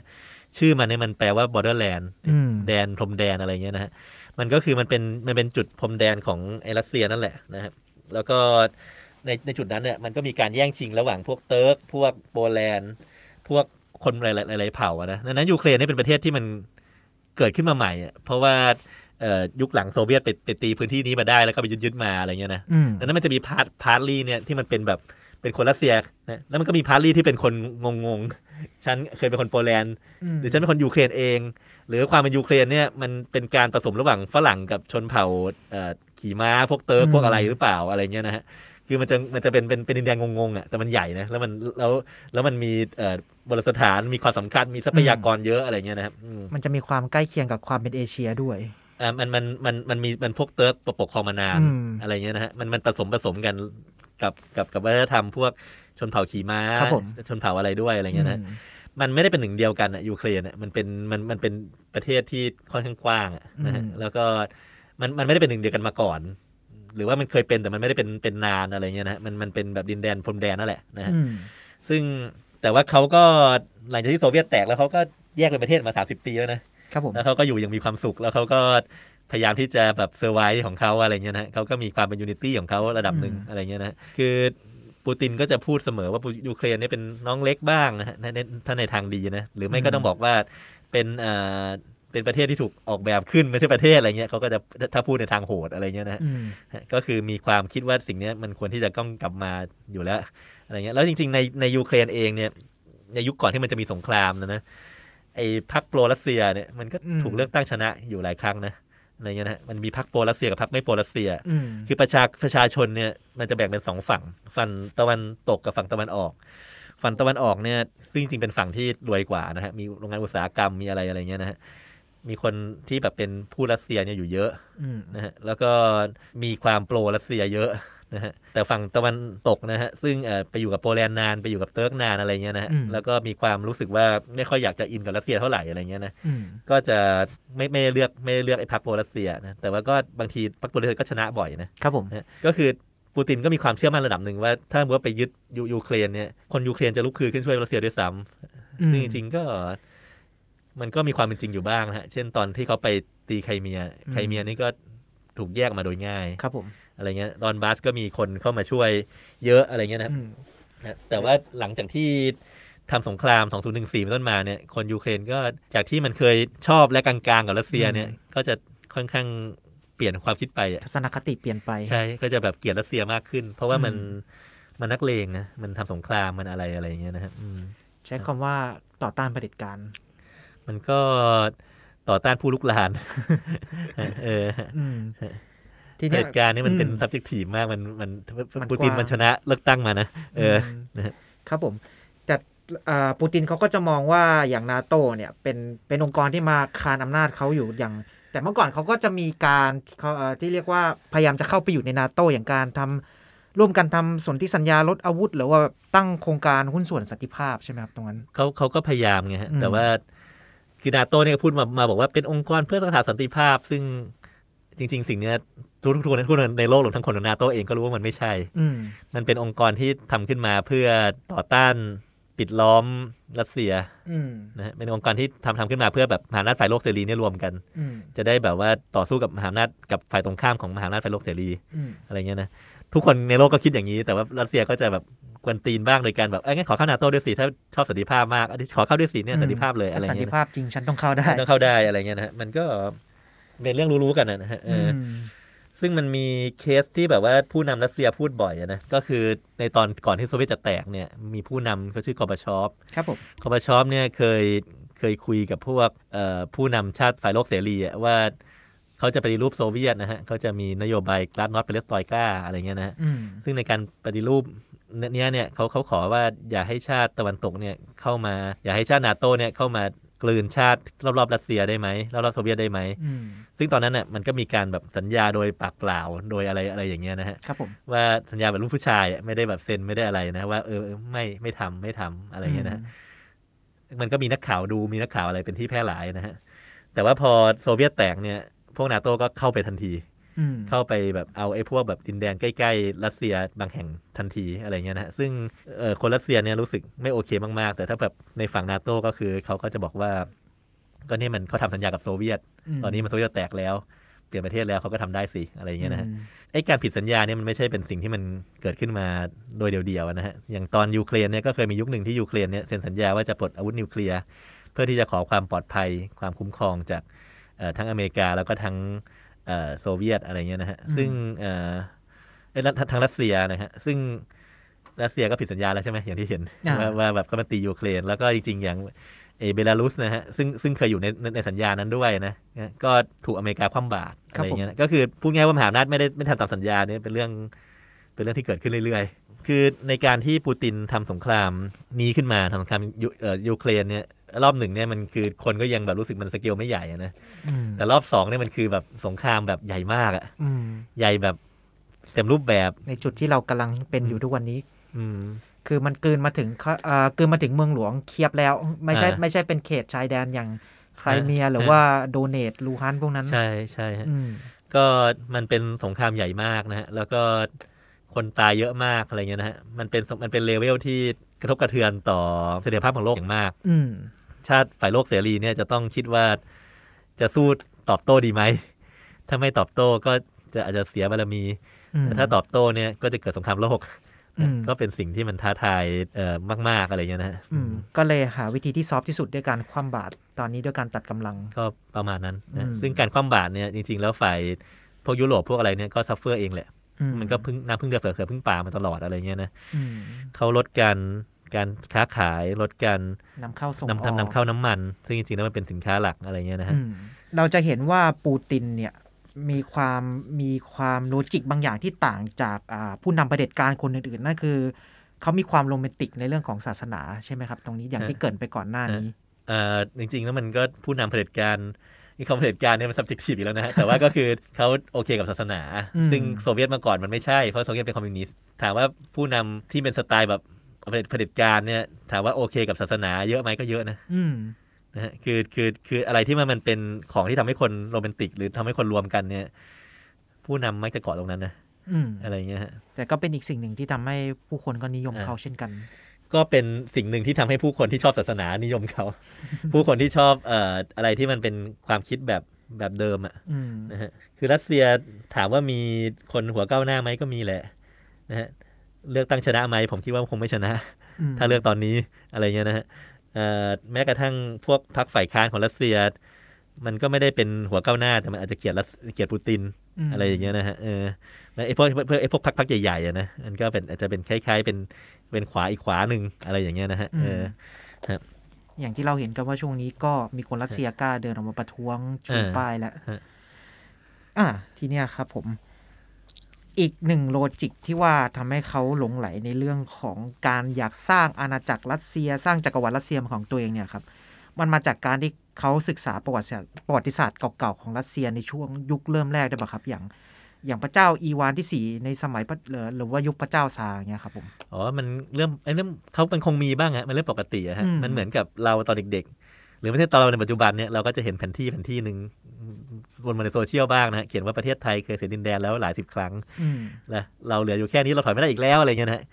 ชื่อมันเนี่ยมันแปลว่า borderland อืมแดนพรมแดนอะไรเงี้ยนะฮะมันก็คือมันเป็นมันเป็นจุดพรมแดนของไอ้รัสเซียนั่นแหละนะครับแล้วก็ในในจุดนั้นเนี่ยมันก็มีการแย่งชิงระหว่างพวกเติร์กพวกโปแลนด์ พวกคนหลายๆหลายๆเผ่าอะนะดังนั้นยูเครนเนี่ยเป็นประเทศที่มันเกิดขึ้นมาใหม่อะเพราะว่าเอ่อ ยุคหลังโซเวียตไปไปตีพื้นที่นี้มาได้แล้วก็ไปยึดยึดๆมาอะไรเงี้ยนะอืมดังนั้นมันจะมี part partly เนี่ยที่มันเป็นแบบเป็นคนรัสเซียนะแล้วมันก็มี partly ที่เป็นคนงงๆฉันเคยเป็นคนโปแลนด์หรือฉันเป็นคนยูเครนเอง หรือความเป็นยูเครนเนี่ยมันเป็นการผสมระหว่างฝรั่งกับชนเผ่าเอ่อขี่ม้าพวกเติร์กพวกอะไรหรือเปล่าอะไรเงี้ยนะฮะคือมันจะมันจะเป็นเป็นเป็นดินแดนงงๆอะแต่มันใหญ่นะแล้วมันแล้วแล้วมันมีเอ่อบรสถานมีความสำคัญมีทรัพยากรเยอะอะไรเงี้ยนะครับอืมมันจะมีความใกล้เคียงกับความเป็นเอเชียด้วย อ่ามันมันมันมันมีมันพวกเติร์กปกครองมานานอืมอะไรเงี้ยนะฮะมันมันผสมผสมกันกับกับกับวัฒนธรรมพวกชนเผ่าขี่ม้าครับผมชนเผ่าอะไรด้วยอะไรเงี้ยนะอืมมันไม่ได้เป็นหนึ่งเดียวกันอะยูเครนอะมันเป็นมันมันเป็นประเทศที่ค่อนข้างกว้างอะนะฮะอืมแล้วก็มันมันไม่ได้เป็นหนึ่งเดียวกันมาก่อน หรือว่ามันเคยเป็นแต่มันไม่ได้เป็นเป็นนานอะไรเงี้ยนะฮะมันมันเป็นแบบดินแดนพรมแดนนั่นแหละนะฮะอืมซึ่งแต่ว่าเขาก็หลังจากที่โซเวียตแตกแล้วเขาก็แยกเป็นประเทศมาสามสิบปีแล้วนะ ครับผมแล้วเขาก็อยู่อย่างมีความสุขแล้วเขาก็พยายามที่จะแบบ survive ของเขาอะไรเงี้ยนะฮะเขาก็มีความเป็น unity ของเขาระดับหนึ่งอืมอะไรเงี้ยนะฮะคือปูตินก็จะพูดเสมอว่าปูยูเครนเนี่ยเป็นน้องเล็กบ้างนะฮะในในถ้าในทางดีนะหรือไม่ก็ต้องบอกว่าเป็นเอ่อเป็นประเทศที่ถูกออกแบบขึ้นไม่ใช่ประเทศอะไรเงี้ยเขาก็จะถ้าพูดในทางโหดอะไรเงี้ยนะฮะอืมก็คือมีความคิดว่าสิ่งเนี้ยมันควรที่จะต้องกลับมาอยู่แล้วอะไรเงี้ยแล้วจริงๆในในยูเครนเองเนี่ยในยุคก่อนที่มันจะมีสงครามนะนะ ไอ้พรรค pro รัสเซียเนี่ยมันก็อืมถูกเลือกตั้งชนะอยู่หลายครั้งนะอะไรเงี้ยนะฮะมันมีพรรค pro รัสเซียกับพรรคไม่ pro รัสเซียอืมคือประชาประชาชนเนี่ยมันจะแบ่งเป็นสองฝั่ง ฝั่งตะวันตกกับฝั่งตะวันออก ฝั่งตะวันออกเนี่ยซึ่งจริงๆเป็นฝั่งที่รวยกว่านะฮะมีโรงงานอุตสาหกรรมมีอะไรอะไรเงี้ยนะฮะมีคนที่แบบเป็นพูดรัสเซียเนี่ยอยู่เยอะอืมนะฮะแล้วก็มีความ pro รัสเซียเยอะ นะฮะแต่ฝั่งตะวันตกนะฮะซึ่งเอ่อไปอยู่กับโปแลนด์นานไปอยู่กับเติร์กนานอะไรเงี้ยนะฮะอืมแล้วก็มีความรู้สึกว่าไม่ค่อยอยากจะอินกับรัสเซียเท่าไหร่อะไรเงี้ยนะอืมก็จะไม่ไม่ได้เลือกไม่ได้เลือกไอ้พรรค pro รัสเซียนะแต่ว่าก็บางทีพรรค pro รัสเซียก็ชนะบ่อยนะครับผมนะฮะก็คือปูตินก็มีความเชื่อมั่นระดับหนึ่งว่า ถ้าสมมติว่าไปยึดยูยูเครนเนี่ยคนยูเครนจะลุกฮือขึ้นช่วยรัสเซียด้วยซ้ำซึ่งจริงๆก็มันก็มีความเป็นจริงอยู่บ้างนะฮะ เช่นตอนที่เขาไปตีไครเมีย ไครเมียนี่ก็ถูกแยกมาโดยง่าย ครับผม อะไรเงี้ยดอนบาสก็มีคนเข้ามาช่วยเยอะอะไรเงี้ยนะอืมนะแต่ว่าหลังจากที่ทำสงคราม 2014เป็นต้นมาเนี่ย คนยูเครนก็จากที่มันเคยชอบและกลางๆ กับรัสเซียเนี่ย ก็จะค่อนข้างเปลี่ยนความคิดไปอะทัศนคติเปลี่ยนไป ใช่ ก็จะแบบเกลียดรัสเซียมากขึ้น เพราะว่ามันอืมมันนักเลงนะ มันทำสงคราม มันอะไรอะไรอย่างเงี้ยนะครับอืมใช้คำว่าต่อต้านเผด็จการ มันก็ต่อต้านผู้ลุกลาน เอออืม ทีเหเนี้ย ตุการณ์นี้มันเป็น อืม subjective มากมันมันมันปูตินกว้าง มันชนะเลือกตั้งมานะเออมนะฮะ ครับผม แต่อ่าปูตินเขาก็จะมองว่าอย่างนาโตเนี่ยเป็นเป็นองค์กรที่มาคานอำนาจเขาอยู่อย่าง แต่เมื่อก่อนเขาก็จะมีการเขาเอ่อที่เรียกว่าพยายามจะเข้าไปอยู่ในนาโตอย่างการทำร่วมกันทำสนธิสัญญาลดอาวุธ หรือว่าตั้งโครงการหุ้นส่วนสันติภาพใช่ไหมครับตรงนั้น เขาเขาก็พยายามไงฮะอืม แต่ว่าคือนาโตเนี่ยพูดมามาบอกว่าเป็นองค์กรเพื่อรักษาสันติภาพ ซึ่ง จริง ๆ สิ่งเนี้ยทุกทุกคนทุกคนในโลกรวมทั้งคนของนาโตเองก็รู้ว่ามันไม่ใช่อืมมันเป็นองค์กรที่ทำขึ้นมาเพื่อต่อต้านปิดล้อมรัสเซียอืมนะฮะเป็นองค์กรที่ทำทำขึ้นมาเพื่อแบบมหาอำนาจฝ่ายโลกเสรีเนี่ยรวมกันอืมจะได้แบบว่าต่อสู้กับมหาอำนาจกับฝ่ายตรงข้ามของมหาอำนาจฝ่ายโลกเสรีอืมอะไรเงี้ยนะทุกคนในโลกก็คิดอย่างนี้ แต่ว่ารัสเซียก็จะแบบกวนตีนบ้างโดยการแบบเอ้ยงั้นขอเข้านาโต้ด้วยสิถ้าชอบสันติภาพมากอันนี้ขอเข้าด้วยสิเนี่ยสันติภาพเลยอะไรถ้าสันติเงี้ยนะภาพจริงฉันต้องเข้าได้ต้องเข้าได้อะไรเงี้ยนะฮะมันก็ เป็นเรื่องรู้ๆกันนะฮะเอออมซึ่งมันมีเคสที่แบบว่าผู้นำรัสเซียพูดบ่อยอะนะก็คือในตอนก่อนที่โซเวียตจะแตกเนี่ย มีผู้นำเขาชื่อกอร์บาชอฟครับผมกอร์บาชอฟเนี่ยเคยเคยคุยกับพวกเอ่อผู้นำชาติฝ่ายโลกเสรีอะว่าเขาจะปฏิรูปโซเวียตนะฮะเขาจะมีนโยบายกลาสนอสต์เปเรสตรอยกาอะไรเงี้ยนะฮะอืมซึ่งในการปฏิรูปเนี้ยเนี่ยเขาเขาขอว่าอย่าให้ชาติตะวันตกเนี่ยเข้ามา อย่าให้ชาตินาโตเนี่ยเข้ามา กลืนชาติรอบๆรัสเซียได้ไหมรอบๆโซเวียตได้ไหมอืมซึ่งตอนนั้นน่ะมันก็มีการแบบสัญญาโดยปากเปล่าโดยอะไรอะไรอย่างเงี้ยนะฮะครับผมว่าสัญญาแบบลูกผู้ชายอะไม่ได้แบบเซ็นไม่ได้อะไรนะว่าเออเออไม่ไม่ทำไม่ทำอะไรอย่างเงี้ยนะฮะมันก็มีนักข่าวดูมีนักข่าวอะไรเป็นที่แพร่หลายนะฮะแต่ว่าพอโซเวียตแตกเนี่ย พวกนาโต้ก็เข้าไปทันทีอืม เข้าไปแบบเอาไอ้พวกแบบดินแดนใกล้ๆรัสเซียบางแห่งทันทีอะไรเงี้ยนะฮะซึ่งเอ่อคนรัสเซียเนี่ยรู้สึกไม่โอเคมากๆ แต่ถ้าแบบในฝั่งนาโต้ก็คือเขาก็จะบอกว่า ก็เนี่ยมันเขาทำสัญญากับโซเวียต ตอนนี้มันโซเวียตแตกแล้วเปลี่ยนประเทศแล้วเขาก็ทำได้สิอะไรเงี้ยนะฮะอืมไอ้การผิดสัญญาเนี่ยมันไม่ใช่เป็นสิ่งที่มันเกิดขึ้นมาโดยเดียวๆนะฮะอย่างตอนยูเครนเนี่ยก็เคยมียุคหนึ่งที่ยูเครนเนี่ยเซ็นสัญญาว่าจะปลดอาวุธนิวเคลียร์เพื่อที่จะขอความปลอดภัยความคุ้มครองจากเอ่อทั้งอเมริกาแล้วก็ทั้งเอ่อ โซเวียตอะไรเงี้ยนะฮะ ซึ่งเอ่อเอ้ยรัฐทางรัสเซียนะฮะ ซึ่งรัสเซียก็ผิดสัญญาแล้วใช่ไหมอย่างที่เห็นอ่าว่าว่าแบบก็มาตียูเครน แล้วก็จริงๆอย่างเอเบลารุสนะฮะซึ่งซึ่งเคยอยู่ในในในสัญญานั้นด้วยนะนะ ก็ถูกอเมริกาคว่ำบาตรอะไรเงี้ยนะก็คือพูดง่ายๆว่ามหาอำนาจไม่ได้ไม่ทำตามสัญญาเนี่ยเป็นเรื่องเป็นเรื่องที่เกิดขึ้นเรื่อยๆ คือในการที่ปูตินทำสงครามนี้ขึ้นมาทำสงครามยูเอ่อยูเครนเนี่ย รอบหนึ่งเนี่ยมันคือคนก็ยังแบบรู้สึกมันสเกลไม่ใหญ่อะนะอืมแต่รอบสองเนี่ยมันคือแบบสงครามแบบใหญ่มากอะอืมใหญ่แบบเต็มรูปแบบในจุดที่เรากำลังเป็นอยู่ทุกวันนี้ อืมคือมันเกินมาถึงเขาเอ่อเกินมาถึงเมืองหลวงเคียบแล้ว ไม่ใช่อ่าไม่ใช่เป็นเขตชายแดนอย่างไครเมียอ่าหรือว่าโดเนตลูฮันพวกนั้น ใช่ใช่ฮะอืมก็มันเป็นสงครามใหญ่มากนะฮะ แล้วก็คนตายเยอะมากอะไรเงี้ยนะฮะ มันเป็นมันเป็นเลเวลที่กระทบกระเทือนต่อเสถียรภาพของโลกอย่างมาก อืม ชาติฝ่ายโลกเสรีเนี่ยจะต้องคิดว่าจะสู้ตอบโต้ดีไหม ถ้าไม่ตอบโต้ก็จะอาจจะเสียบารมีอืมแต่ถ้าตอบโต้เนี่ยก็จะเกิดสงครามโลกอืมก็เป็นสิ่งที่มันท้าทายเอ่อมาก ๆ อะไรเงี้ยนะฮะอืมก็เลยหาวิธีที่ soft ที่สุดด้วยการคว่ำบาตรตอนนี้ด้วยการตัดกำลัง ก็ประมาณนั้นนะอืมซึ่งการคว่ำบาตรเนี่ยจริง ๆ แล้วฝ่ายพวกยุโรปพวกอะไรเนี่ยก็ suffer เองแหละอืมันก็พึ่งน้ำพึ่งเรือเสือเสือพึ่งป่ามาตลอดอะไรเงี้ยนะอืมเขาลดการ การค้าขายลดการนำเข้าส่งนำออกทำนำเข้าน้ำมัน ซึ่งจริงๆแล้วมันเป็นสินค้าหลักอะไรเงี้ยนะฮะอืมเราจะเห็นว่าปูตินเนี่ยมีความมีความ logic บางอย่างที่ต่างจากอ่าผู้นำเผด็จการคนอื่นๆนั่นคือเขามีความโรแมนติกในเรื่องของศาสนาใช่ไหมครับ ตรงนี้อย่างที่เกริ่นไปก่อนหน้านี้เอ่อจริงๆ แล้วมันก็ผู้นำเผด็จการนี่เขาเผด็จการเนี่ยมัน subjective อีกแล้วนะฮะแต่ว่าก็คือเขาโอเคกับศาสนาอืมซึ่งโซเวียตมาก่อนมันไม่ใช่ เพราะโซเวียตเป็นคอมมิวนิสต์ ถามว่าผู้นำที่เป็นสไตล์แบบ เผด็จการเนี่ยถามว่าโอเคกับศาสนาเยอะไหมก็เยอะนะอืมนะฮะคือคือคืออะไรที่มันมันเป็นของที่ทำให้คนโรแมนติก หรือทำให้คนรวมกันเนี่ย ผู้นำมักจะเกาะตรงนั้นนะอืมอะไรอย่างเงี้ยฮะแต่ก็เป็นอีกสิ่งหนึ่งที่ทำให้ผู้คนก็นิยมอ่าเขาเช่นกัน ก็เป็นสิ่งหนึ่งที่ทำให้ผู้คนที่ชอบศาสนานิยมเขา ผู้คนที่ชอบเอ่ออะไรที่มันเป็นความคิดแบบแบบเดิมอะอืมนะฮะคือรัสเซียถามว่ามีคนหัวก้าวหน้าไหมก็มีแหละนะฮะ เลือกตั้งชนะไหมผมคิดว่าคงไม่ชนะมถ้าเลือกตอนนี้อะไรเงี้ยนะฮะเอ่อแม้กระทั่งพวกพรรคฝ่ายค้านของรัสเซีย มันก็ไม่ได้เป็นหัวก้าวหน้าแต่มันอาจจะเกลียดรัสเกลียดปูตินมอะไรอย่างเงี้ยนะฮะเออแล้วไอ้พวกเพื่อไอ้พวกพรรคพรรคใหญ่ๆอะนะมันก็เป็นอาจจะเป็นคล้าย ๆ เป็นเป็นขวาอีกขวาหนึ่งอะไรอย่างเงี้ยนะฮะเอออย่างที่เราเห็นกันว่าช่วงนี้ก็มีคนรัสเซียกล้าเดินออกมาประท้วงชูเออป้ายแล้วฮะอ่าทีเนี้ยครับผม อีกหนึ่งโลจิกที่ว่าทำให้เขาหลงไหลในเรื่องของการอยากสร้างอาณาจักรรัสเซีย สร้างจักรวรรดิรัสเซียของตัวเองเนี่ยครับ มันมาจากการที่เขาศึกษาประวัติศาสตร์ประวัติศาสตร์เก่าๆของรัสเซียในช่วงยุคเริ่มแรกได้ปะครับอย่างอย่างพระเจ้าอีวานที่สี่ในสมัยพระหรือหรือว่ายุคพระเจ้าซาร์อย่างเงี้ยครับผมอ๋อมันเริ่มไอ้เรื่องเขามันคงมีบ้างฮะมันเรื่องปกติอะฮะอืมมันเหมือนกับเราตอนเด็กๆ หรือไม่ใช่ตอนเราในปัจจุบันเนี่ยเราก็จะเห็นแผนที่แผนที่หนึ่งวนมาในโซเชียลบ้างนะฮะเขียนว่าประเทศไทยเคยเสียดินแดนแล้วหลายสิบครั้งอืมนะเราเหลืออยู่แค่นี้เราถอยไม่ได้อีกแล้วอะไรเงี้ยนะฮะ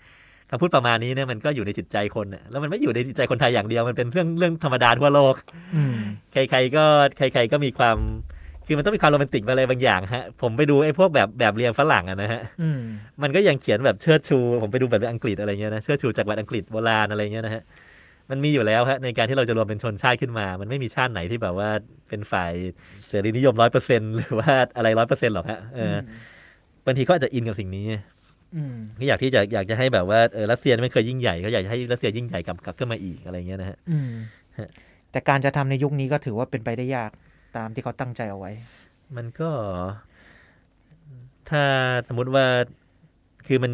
คำพูดประมาณนี้เนี่ยมันก็อยู่ในจิตใจคนน่ะแล้วมันไม่อยู่ในจิตใจคนไทยอย่างเดียวมันเป็นเรื่องเรื่องธรรมดาทั่วโลกอืมใครๆก็ใคร ๆก็มีความคือมันต้องมีความโรแมนติกอะไรบางอย่างฮะ ผมไปดูไอ้พวกแบบแบบเรียงฝรั่งอะนะฮะอืมมันก็ยังเขียนแบบเชิดชู ผมไปดูแบบอังกฤษอะไรเงี้ยนะเชิดชูจากวัดอังกฤษโบราณอะไรเงี้ยนะฮะ มันมีอยู่แล้วฮะในการที่เราจะรวมเป็นชนชาติขึ้นมา มันไม่มีชาติไหนที่แบบว่าเป็นฝ่ายเสรีนิยมร้อยเปอร์เซ็นหรือว่าอะไรร้อยเปอร์เซ็นหรอกฮะเอออบางทีเขาอาจจะอินกับสิ่งนี้อืมก็อยากที่จะอยากจะให้แบบว่าเออรัสเซียไม่เคยยิ่งใหญ่เขาอยากจะให้รัสเซียยิ่งใหญ่กลับกลับขึ้นมาอีกอะไรเงี้ยนะฮะอืมฮะแต่การจะทำในยุคนี้ก็ถือว่าเป็นไปได้ยากตามที่เขาตั้งใจเอาไว้ มันก็ ถ้าสมมุติว่าคือมัน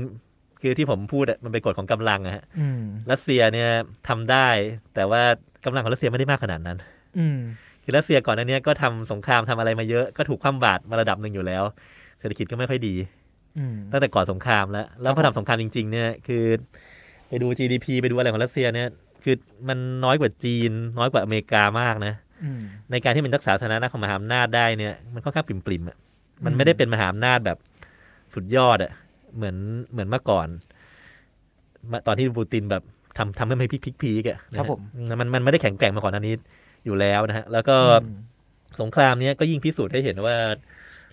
คือที่ผมพูดอะมันเป็นกฎของกำลังอะฮะอืมรัสเซียเนี่ยทำได้ แต่ว่ากำลังของรัสเซียไม่ได้มากขนาดนั้น อืมคือรัสเซียก่อนหน้านี้ก็ทำสงครามทำอะไรมาเยอะก็ถูกคว่ำบาตรมาระดับหนึ่งอยู่แล้ว เศรษฐกิจก็ไม่ค่อยดีอืมตั้งแต่ก่อนสงครามแล้ว แล้วพอทำสงครามจริง ๆ เนี่ยคือ ไปดู GDP ไปดูอะไรของรัสเซียเนี่ย คือมันน้อยกว่าจีน น้อยกว่าอเมริกามากนะอืมในการที่เป็นรักษาสถานะของมหาอำนาจได้เนี่ยมันค่อนข้างปริมๆอะมันอืมไม่ได้เป็นมหาอำนาจแบบสุดยอดอะ เหมือนเหมือนเมื่อก่อนมาตอนที่ปูตินแบบทำทำให้มันพลิกพีกๆอะนะฮะครับผมมันมันไม่ได้แข็งแกร่งมาก่อนอันนี้อยู่แล้วนะฮะ แล้วก็อืมสงครามเนี้ยก็ยิ่งพิสูจน์ให้เห็นว่า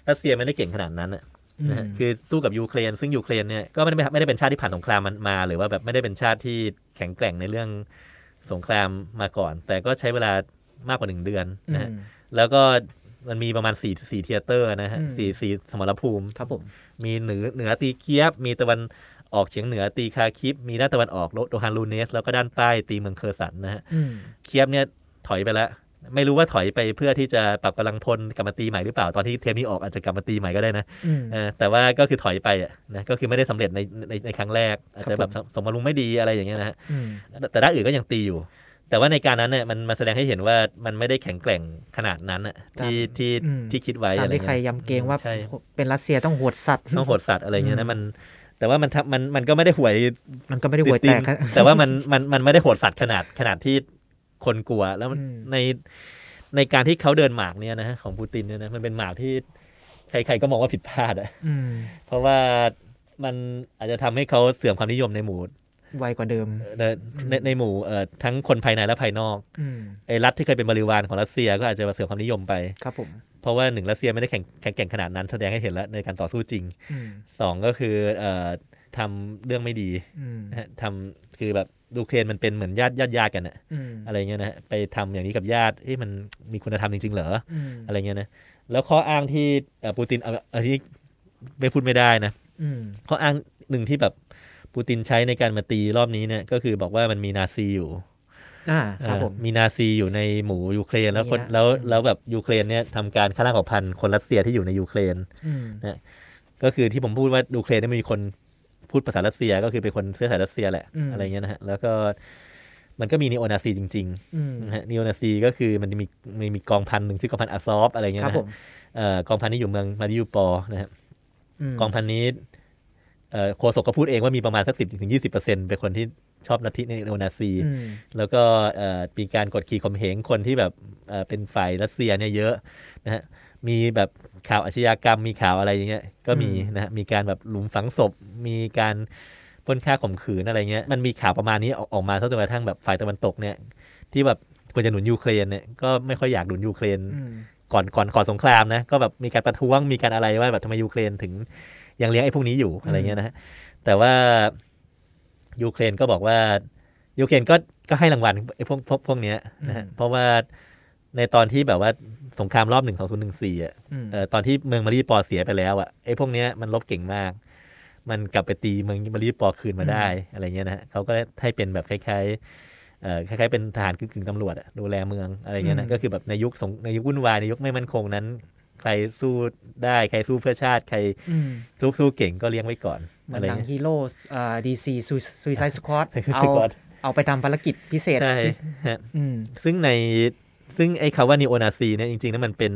รัสเซียไม่ได้เก่งขนาดนั้นอะนะฮะคือสู้กับยูเครน ซึ่งยูเครนเนี่ยก็ไม่ได้ไม่ได้เป็นชาติที่ผ่านสงครามมันมา หรือว่าแบบไม่ได้เป็นชาติที่แข็งแกร่งในเรื่องสงครามมาก่อน แต่ก็ใช้เวลามากกว่าหนึ่งเดือนนะฮะอืมแล้วก็ มันมีประมาณสี่สี่ theater นะฮะอืมสี่สี่สมรภูมิครับผมมีเหนือเหนือตีเคียฟ มีตะวันออกเฉียงเหนือตีคาร์คิฟ มีด้านตะวันออกโดเนตสก์ลูฮานสก์ แล้วก็ด้านใต้ตีเมืองเคอร์ซอนนะฮะอืมเคียฟเนี่ยถอยไปแล้ว ไม่รู้ว่าถอยไปเพื่อที่จะปรับกำลังพลกลับมาตีใหม่หรือเปล่าตอนที่เทปนี้ออกอาจจะกลับมาตีใหม่ก็ได้นะอืมเออแต่ว่าก็คือถอยไปอะนะก็คือไม่ได้สำเร็จในในในครั้งแรกอาจจะแบบผมสมมารุงไม่ดีอะไรอย่างเงี้ยนะฮะอืมแต่แต่ด้านอื่นก็ยังตีอยู่ แต่ว่าในการนั้นเนี่ยมันมาแสดงให้เห็นว่ามันไม่ได้แข็งแกร่งขนาดนั้นอะที่ที่อืมที่คิดไว้ตามอะไรที่ใครเงี้ยย้ำเกรงว่าใช่เป็นรัสเซียต้องโหดสัตว์ต้องโหดสัตว์อะไรเงี้ยอืนะมมันแต่ว่ามันทำมันมันก็ไม่ได้หวย มันก็ไม่ได้หวยแตกติดๆแต่ว่ามันมันมันไม่ได้โหดสัตว์ขนาดขนาดที่คนกลัว แล้วมันอืมในในการที่เขาเดินหมากเนี่ยนะฮะของปูตินเนี่ยนะมันเป็นหมากที่ใครๆก็มองว่าผิดพลาดอะอืมเพราะว่ามันอาจจะทำให้เขาเสื่อมความนิยมในหมู่ ไวกว่าเดิมในในในหมู่เอ่อทั้งคนภายในและภายนอกอืมไอ้รัฐที่เคยเป็นบริวารของรัสเซียก็อาจจะเสื่อมความนิยมไปครับผมเพราะว่าหนึ่งรัสเซียไม่ได้แข่งแข่งแกร่งขนาดนั้น แสดงให้เห็นแล้วในการต่อสู้จริงอืมสองก็คือเอ่อทำเรื่องไม่ดีอืมนะฮะทำคือแบบยูเครนมันเป็นเหมือนญาติญาติญาติกันอะอืมอะไรเงี้ยนะฮะไปทำอย่างนี้กับญาติเอ้มันมีคุณธรรมจริง ๆ เหรออืมอะไรเงี้ยนะแล้วข้ออ้างที่เอ่อปูตินเอาเอาที่ไม่พูดไม่ได้นะอืมข้ออ้างหนึ่งที่แบบ ปูตินใช้ในการมาตีรอบนี้เนี่ยก็คือบอกว่ามันมีนาซีอยู่อ่าครับผมมีนาซีอยู่ในหมู่ยูเครนแล้วคนนะแล้วแล้วแบบยูเครนเนี่ยทำการฆ่าล้างเผ่าพันธุ์คนรัสเซียที่อยู่ในยูเครนอืมก็คือที่ผมพูดว่ายูเครนเนี่ยมีคนพูดภาษารัสเซียก็คือเป็นคนเชื้อสายรัสเซียแหละอะไรเงี้ยนะฮะแล้วก็มันก็มีนีโอนาซีจริงๆนะฮะนีโอนาซีก็คือมันมีมันมีกองพันหนึ่งชื่อกองพันอาซอฟอะไรเงี้ยครับนะผมกองพันนี้อยู่เมืองมาริอูปอนะครับกองพันนี้ โฆษกก็พูดเองว่ามีประมาณสักสิบถึงยี่สิบเปอร์เซ็นเป็นคนที่ชอบนัทธินีโอนาซีอืมแล้วก็เอ่อมีการกดขี่ข่มเหงคนที่แบบเอ่อเป็นฝ่ายรัสเซียเนี่ยเยอะนะฮะมีแบบข่าวอาชญากรรมมีข่าวอะไรอย่างเงี้ยก็มีนะฮะมีการแบบหลุมฝังศพ มีการปล้นฆ่าข่มขืนอะไรเงี้ยมันมีข่าวประมาณนี้ออกออกมาจนกระทั่งแบบฝ่ายตะวันตกเนี่ย ที่แบบควรจะหนุนยูเครนเนี่ยก็ไม่ค่อยอยากหนุนยูเครนอืมก่อนก่อนก่อนสงครามนะก็แบบมีการประท้วงมีการอะไรว่าแบบทำไมยูเครนถึง ยังเลี้ยงไอ้พวกนี้อยู่อะไรเงี้ยนะฮะแต่ว่ายูเครนก็บอกว่ายูเครนก็ก็ให้รางวัลไอ้พวกพวกพวกเนี้ยนะฮะอืมเพราะว่าในตอนที่แบบว่าสงครามรอบหนึ่งสองศูนย์หนึ่งสี่อะอืมเอ่อตอนที่เมืองมาริอูโปลเสียไปแล้วอะไอ้พวกเนี้ยมันรบเก่งมาก มันกลับไปตีเมืองมาริอูโปลคืนมาได้อะไรเงี้ยนะฮะเขาก็ให้เป็นแบบคล้ายๆเอ่อคล้ายๆเป็นทหารกึ่งๆตำรวจอะดูแลเมืองอะไรเงี้ยนะก็คือแบบในยุคสงในยุควุ่นวายในยุคไม่มั่นคงนั้น ใครสู้ได้ใครสู้เพื่อชาติใครอืมสู้สู้เก่งก็เลี้ยงไว้ก่อนเหมือนหนังอะไรเงี้ย้ยฮีโร่อ่าดีซีซุยไซสควอต Suicide เอา Squad เอาไปทำภารกิจพิเศษใช่ฮะอืมซึ่งในซึ่งไอ้คำว่านีโอนาซีเนี่ยจริงๆแล้วมันเป็น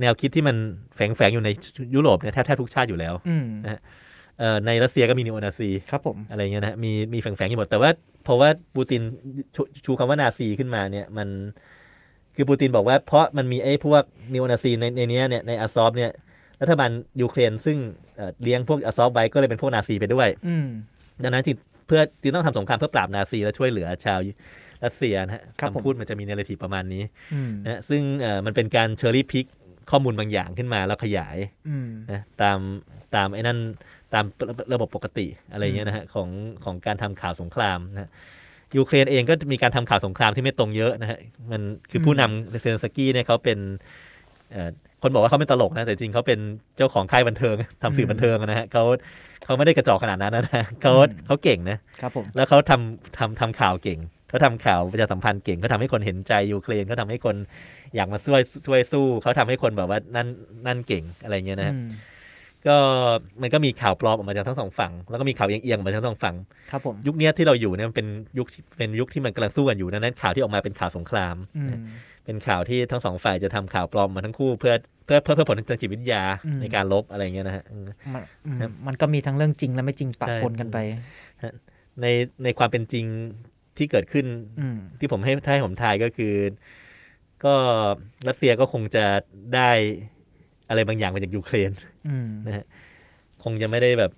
แนวคิดที่มันแฝงๆ อยู่ในยุโรปเนี่ยแทบแทบทุกชาติอยู่แล้วอืมนะฮะเอ่อในรัสเซียก็มีนีโอนาซีครับผมอะไรเงี้ยนะฮะมีมีแฝงๆอยู่หมดแต่ว่าเพราะว่าปูตินชชูคำว่านาซีขึ้นมาเนี่ยมัน คือปูตินบอกว่าเพราะมันมีไอ้พวกนีโอนาซีในในเนี้ยเนี่ยในอาซอฟเนี่ยรัฐบาลยูเครนซึ่งเอ่อเลี้ยงพวกอาซอฟไว้ก็เลยเป็นพวกนาซีไปด้วยอืมดังนั้นที่เพื่อที่ต้องทำสงครามเพื่อปราบนาซีและช่วยเหลือชาวรัสเซียนะฮะครับผมคำพูดมันจะมี narrative ประมาณนี้อืมนะฮะซึ่งเอ่อมันเป็นการ cherry-pick ข้อมูลบางอย่างขึ้นมาแล้วขยายอืมนะตามตามไอ้นั่นตามระระบบปกติอะไรเงี้ยนะฮะของของการทำข่าวสงครามนะฮะ ยูเครนเองก็มีการทำข่าวสงครามที่ไม่ตรงเยอะนะฮะมันคือผู้นำเซเลนสกี้เนี่ยเขาเป็นเอ่อคนบอกว่าเขาเป็นตลกนะ แต่จริงเขาเป็นเจ้าของค่ายบันเทิงทำสื่อบันเทิงนะฮะเขาเขาไม่ได้กระจอกขนาดนั้นนะฮะเขาเขาเก่งนะครับผมแล้วเขาทำทำทำข่าวเก่งเขาทำข่าวประชาสัมพันธ์เก่งเขาทำให้คนเห็นใจยูเครนเขาทำให้คนอยากมาช่วยช่วยสู้เขาทำให้คนแบบว่านั่นนั่นเก่งอะไรเงี้ยนะฮะอืม ก็มันก็มีข่าวปลอมออกมาจากทั้งสองฝั่ง แล้วก็มีข่าวเอียงๆออกมาจากทั้งสองฝั่งครับผมยุคเนี้ยที่เราอยู่เนี่ยมันเป็นยุคที่เป็นยุคที่มันกำลังสู้กันอยู่ดังนั้นข่าวที่ออกมาเป็นข่าวสงครามอืมเป็นข่าวที่ทั้งสองฝ่ายจะทำข่าวปลอมมาทั้งคู่เพื่อเพื่อเพื่อเพื่อผลทางจิตวิทยาอืมในการลบอะไรเงี้ยนะฮะอืมมันอืมครับมันก็มีทั้งเรื่องจริงและไม่จริงปะใช่ปนกันไป ในในความเป็นจริงที่เกิดขึ้นอืมที่ผมให้ถ้าให้ผมทายก็คือ ก็รัสเซียก็คงจะได้ อะไรบางอย่างมาจากยูเครนอืมนะฮะคงจะไม่ได้แบบ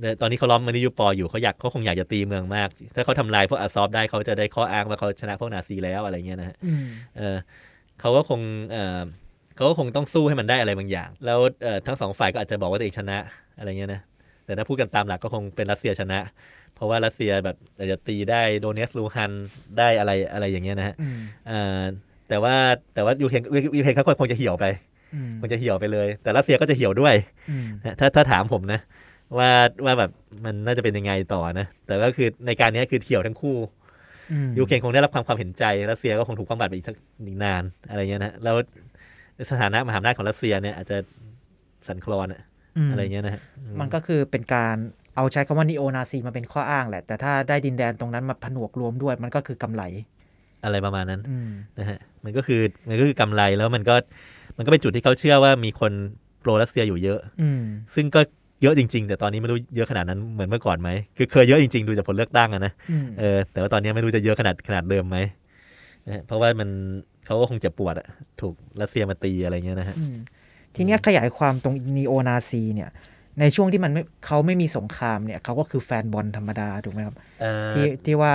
เอ่อตอนนี้เขาล้อมมาริยูโปลอยู่เขาอยากเขาคงอยากจะตีเมืองมาก ถ้าเขาทำลายพวกอาซอฟได้เขาจะได้ข้ออ้างว่าเขาชนะพวกนาซีแล้วอะไรเงี้ยนะฮะอืมเออเขาก็คงเออเขาก็คงต้องสู้ให้มันได้อะไรบางอย่าง แล้วเอ่อทั้งสองฝ่ายก็อาจจะบอกว่าตัวเองชนะอะไรเงี้ยนะแต่ถ้าพูดกันตามหลักก็คงเป็นรัสเซียชนะ เพราะว่ารัสเซียแบบอาจจะตีได้โดเนตสก์ลูฮันสก์ได้อะไรอะไรอย่างเงี้ยนะฮะอืมเอ่อแต่ว่าแต่ว่ายูเครนยูเครนเขาคงจะเหี่ยวไปอื มคงจะเหี่ยวไปเลย แต่รัสเซียก็จะเหี่ยวด้วยอืมนะถ้าถ้าถามผมนะ ว่าว่าแบบมันน่าจะเป็นยังไงต่อนะ แต่ก็คือในการนี้คือเหี่ยวทั้งคู่อืมยูเครนคงได้รับความความเห็นใจรัสเซียก็คงถูกคว่ำบาตรไปอีกสักอีกนานอะไรเงี้ยนะแล้วสถานะมหาอำนาจของรัสเซียเนี่ยอาจจะสั่นคลอนอะมอะไรเงี้ยนะฮะมันก็คือเป็นการเอาใช้คำว่านีโอนาซีมาเป็นข้ออ้างแหละ แต่ถ้าได้ดินแดนตรงนั้นมาผนวกรวมด้วย มันก็คือกำไร อะไรประมาณนั้นอืมนะฮะมันก็คือมันก็คือกำไรแล้วมันก็ มันก็เป็นจุดที่เขาเชื่อว่ามีคนโปรรัสเซียอยู่เยอะ อืมซึ่งก็เยอะจริง ๆ แต่ตอนนี้ไม่รู้เยอะขนาดนั้นเหมือนเมื่อก่อนไหมคือเคยเยอะจริง ๆ ดูจากผลเลือกตั้งอะนะอืมเออแต่ว่าตอนนี้ไม่รู้จะเยอะขนาดขนาดเดิมไหมนะฮะเพราะว่ามันเขาก็คงเจ็บปวดอะถูกรัสเซียมาตีอะไรเงี้ยนะฮะอืมทีเนี้ยขยายความตรงนีโอนาซีเนี่ย ในช่วงที่มันไม่เขาไม่มีสงครามเนี่ยเขาก็คือแฟนบอลธรรมดาถูกไหมครับเอ่อที่ที่ว่า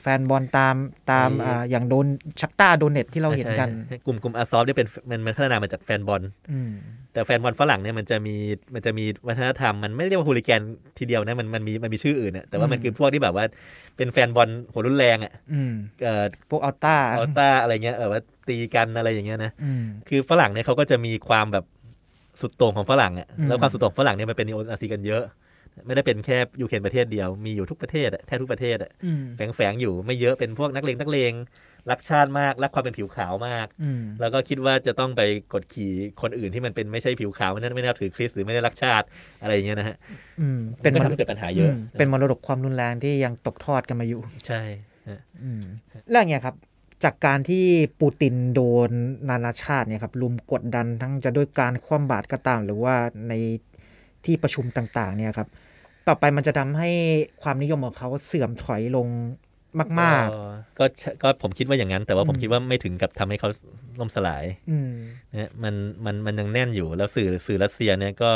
แฟนบอลตามตามไอ้อ่าอย่างโดนชัคตาร์โดเนตสก์ที่เราเห็นกันใช่กลุ่มกลุ่มอาซอฟเนี่ยเป็นมันมันพัฒนามาจากแฟนบอลอืมแต่แฟนบอลฝรั่งเนี่ยมันจะมีมันจะมีวัฒนธรรมมันไม่ได้เรียกว่า hooligan ทีเดียวนะมันมันมีมันมีชื่ออื่นอะแต่ว่ามันอืมคือพวกที่แบบว่าเป็นแฟนบอลหัวรุนแรงอะอืมเอ่อพวก ultra ultra อะไรเงี้ยเออว่าตีกันอะไรอย่างเงี้ยนะอืมคือฝรั่งเนี่ยเขาก็จะมีความแบบ สุดโต่งของฝรั่งอะอืมแล้วความสุดโต่งของฝรั่งเนี่ยมันเป็นนีโอนาซีกันเยอะ ไม่ได้เป็นแค่ยูเครนประเทศเดียวมีอยู่ทุกประเทศอะแทบทุกประเทศอะอืมแฝงแฝงๆอยู่ไม่เยอะเป็นพวกนักเลงนักเลงรักชาติมากรักความเป็นผิวขาวมากอืมแล้วก็คิดว่าจะต้องไปกดขี่คนอื่นที่มันเป็นไม่ใช่ผิวขาวไม่ได้ไม่ได้นับถือคริสต์หรือไม่ได้รักชาติอะไรอย่างเงี้ยนะฮะอืมเป็เป็นนก็มรทำให้เกิดปัญหาเยอะมเป็นมรดกความรุนแรงที่ยังตกทอดกันมาอยู่ ใช่อืมแล้วอย่างเงี้ยครับ จากการที่ปูตินโดนนานาชาติเนี่ยครับลุมกดดันทั้งจะด้วยการคว่ำบาตรก็ตาม หรือว่าในที่ประชุมต่างๆ เนี่ยครับ ต่อไปมันจะทำให้ความนิยมของเขาเสื่อมถอยลงมากก็ก็ใช่ก็ผมคิดว่าอย่างนั้น แต่ว่าผมอืมคิดว่าไม่ถึงกับทำให้เขาล่มสลายๆอืมนะฮะมันมันมันยังแน่นอยู่แล้วสื่อสื่อรัสเซียเนี่ยก็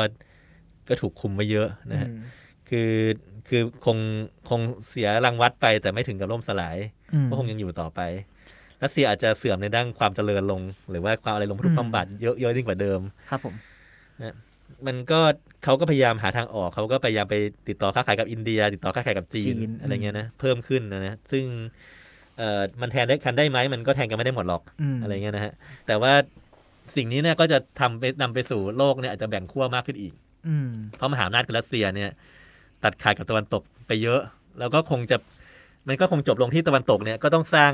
ก็ถูกคุมไว้เยอะนะฮะอืมคือคือคงคงเสียรางวัดไปแต่ไม่ถึงกับล่มสลายอืมก็คงยังอยู่ต่อไป รัสเซียอาจจะเสื่อมในด้านความเจริญลง หรือว่าความอะไรลงทุกอืมบำบัดเยอะเยอะยิ่งกว่าเดิม ครับผมมันก็เขาก็พยายามหาทางออกเขาก็พยายามไปติดต่อค้าขายกับอินเดีย ติดต่อค้าขายกับจีนอะไรเงี้ยนะเพิ่มขึ้นนะนะซึ่งเอ่อมันแทนได้คันได้ไหมมันก็แทนกันไม่ได้หมดหรอกมอะไรเงี้ยนะฮะแต่ว่าสิ่งนี้เนี่ยก็จะทำไปนำไปสู่โลกเนี่ยอาจจะแบ่งขั้วมากขึ้นอีกอืมเพราะมหาอำนาจคือรัสเซียเนี่ย ตัดขาดกับตะวันตกไปเยอะ แล้วก็คงจะมันก็คงจบลงที่ตะวันตกเนี่ยก็ต้องสร้าง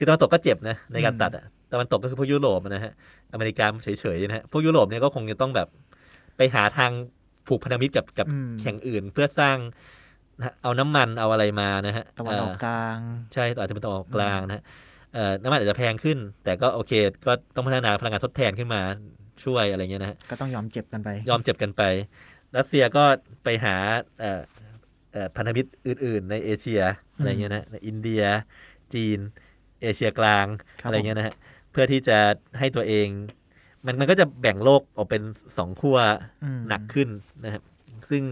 คือตะวันตกก็เจ็บนะในการตัดอะตะวันตกก็คือพวกยุโรปนะฮะอเมริกาเฉยๆนะฮะพวกยุโรปเนี่ยก็คงจะต้องแบบไปหาทางผูกพันธมิตรกับกับอืมแข่งอื่นเพื่อสร้างเอาน้ำมันเอาอะไรมานะฮะตะวันออกเกลาง ใช่อาจจะเป็นตะวันออกกลางนะฮะเอ่อน้ำมันอาจจะแพงขึ้น แต่ก็โอเค ก็ต้องพัฒนาพลังงานทดแทนขึ้นมาช่วยอะไรเงี้ยนะฮะก็ต้องยอมเจ็บกันไป ยอมเจ็บกันไป รัสเซียก็ไปหาเอ่อเอ่อพันธมิตรอื่น ๆ ในเอเชียอะไรเงี้ยนะในอินเดียจีน เอเชียกลางครับอะไรเงี้ยนะฮะเพื่อที่จะให้ตัวเอง มันมันก็จะแบ่งโลกออกเป็นสองขั้วอืมหนักขึ้นนะครับ ซึ่ง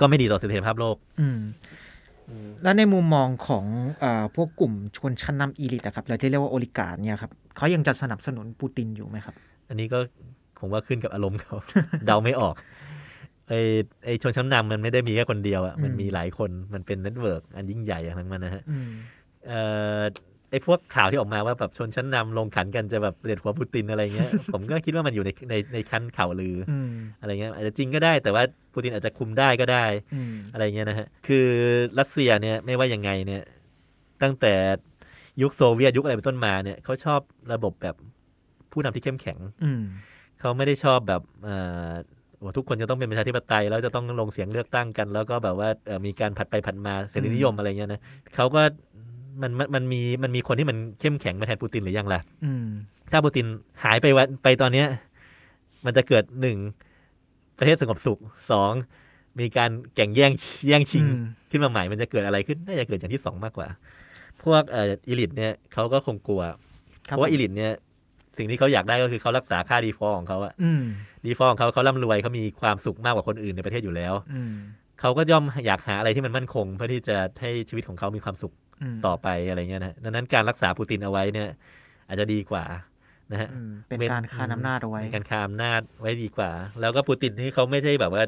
ก็ไม่ดีต่อเสถียรภาพโลก อืมแล้วในมุมมองของอาพวกกลุ่มชนชั้นนำ elite อะครับเราที่เรียกว่า oligarch เนี่ยครับเขายังจะสนับสนุนปูตินอยู่ไหมครับ อันนี้ก็ผมว่าขึ้นกับอารมณ์เขาเดาไม่ออกไอไอชนชั้นนำมันไม่ได้มีแค่คนเดียวอะอืมมันมีหลายคนมันเป็น network อันยิ่งใหญ่อย่างทั้งมันนะฮะอืมเอ่อ ไอพวกข่าวที่ออกมาว่าแบบชนชั้นนำลงขันกันจะแบบเปลี่ยนหัวปูตินอะไรเงี้ย ผมก็คิดว่ามันอยู่ในในในขั้นข่าวลืออืมอะไรเงี้ยอาจจะจริงก็ได้แต่ว่าปูตินอาจจะคุมได้ก็ได้อืมอะไรเงี้ยนะฮะคือรัสเซียเนี่ยไม่ว่ายังไงเนี่ย ตั้งแต่ยุคโซเวียตยุคอะไรเป็นต้นมาเนี่ยเขาชอบระบบแบบผู้นำที่เข้มแข็งอืมเขาไม่ได้ชอบแบบเอ่อโอ้ทุกคนจะต้องเป็นประชาธิปไตยแล้วจะต้องลงเสียงเลือกตั้งกัน แล้วก็แบบว่าเอ่อมีการผัดไปผัดมาเสรีนิยมอืมอะไรเงี้ยนะเขาก็ มันมันมันมีมันมีคนที่มันเข้มแข็งมาแทนปูตินหรือยังล่ะอืมถ้าปูตินหายไปวันไปตอนเนี้ย มันจะเกิดหนึ่งประเทศสงบสุขสองมีการแข่งแย่งแย่งชิงอืมขึ้นมาใหม่มันจะเกิดอะไรขึ้นน่าจะเกิดอย่างที่สองมากกว่า พวกเอ่อ elite เนี่ยเขาก็คงกลัวครับผมเพราะว่า elite เนี่ย สิ่งที่เขาอยากได้ก็คือเขารักษาค่า default ของเขาอะอืม default ของเขาเขาร่ำรวยเขามีความสุขมากกว่าคนอื่นในประเทศอยู่แล้วอืมเขาก็ย่อมอยากหาอะไรที่มันมั่นคง เพื่อที่จะให้ชีวิตของเขามีความสุข ต่อไปอะไรเงี้ยนะดังนั้นการรักษาปูตินเอาไว้เนี่ย อาจจะดีกว่านะฮะอืมเป็นการคานอำนาจเอาไว้เป็นการคานอำนาจไว้ดีกว่า แล้วก็ปูตินที่เขาไม่ใช่แบบว่า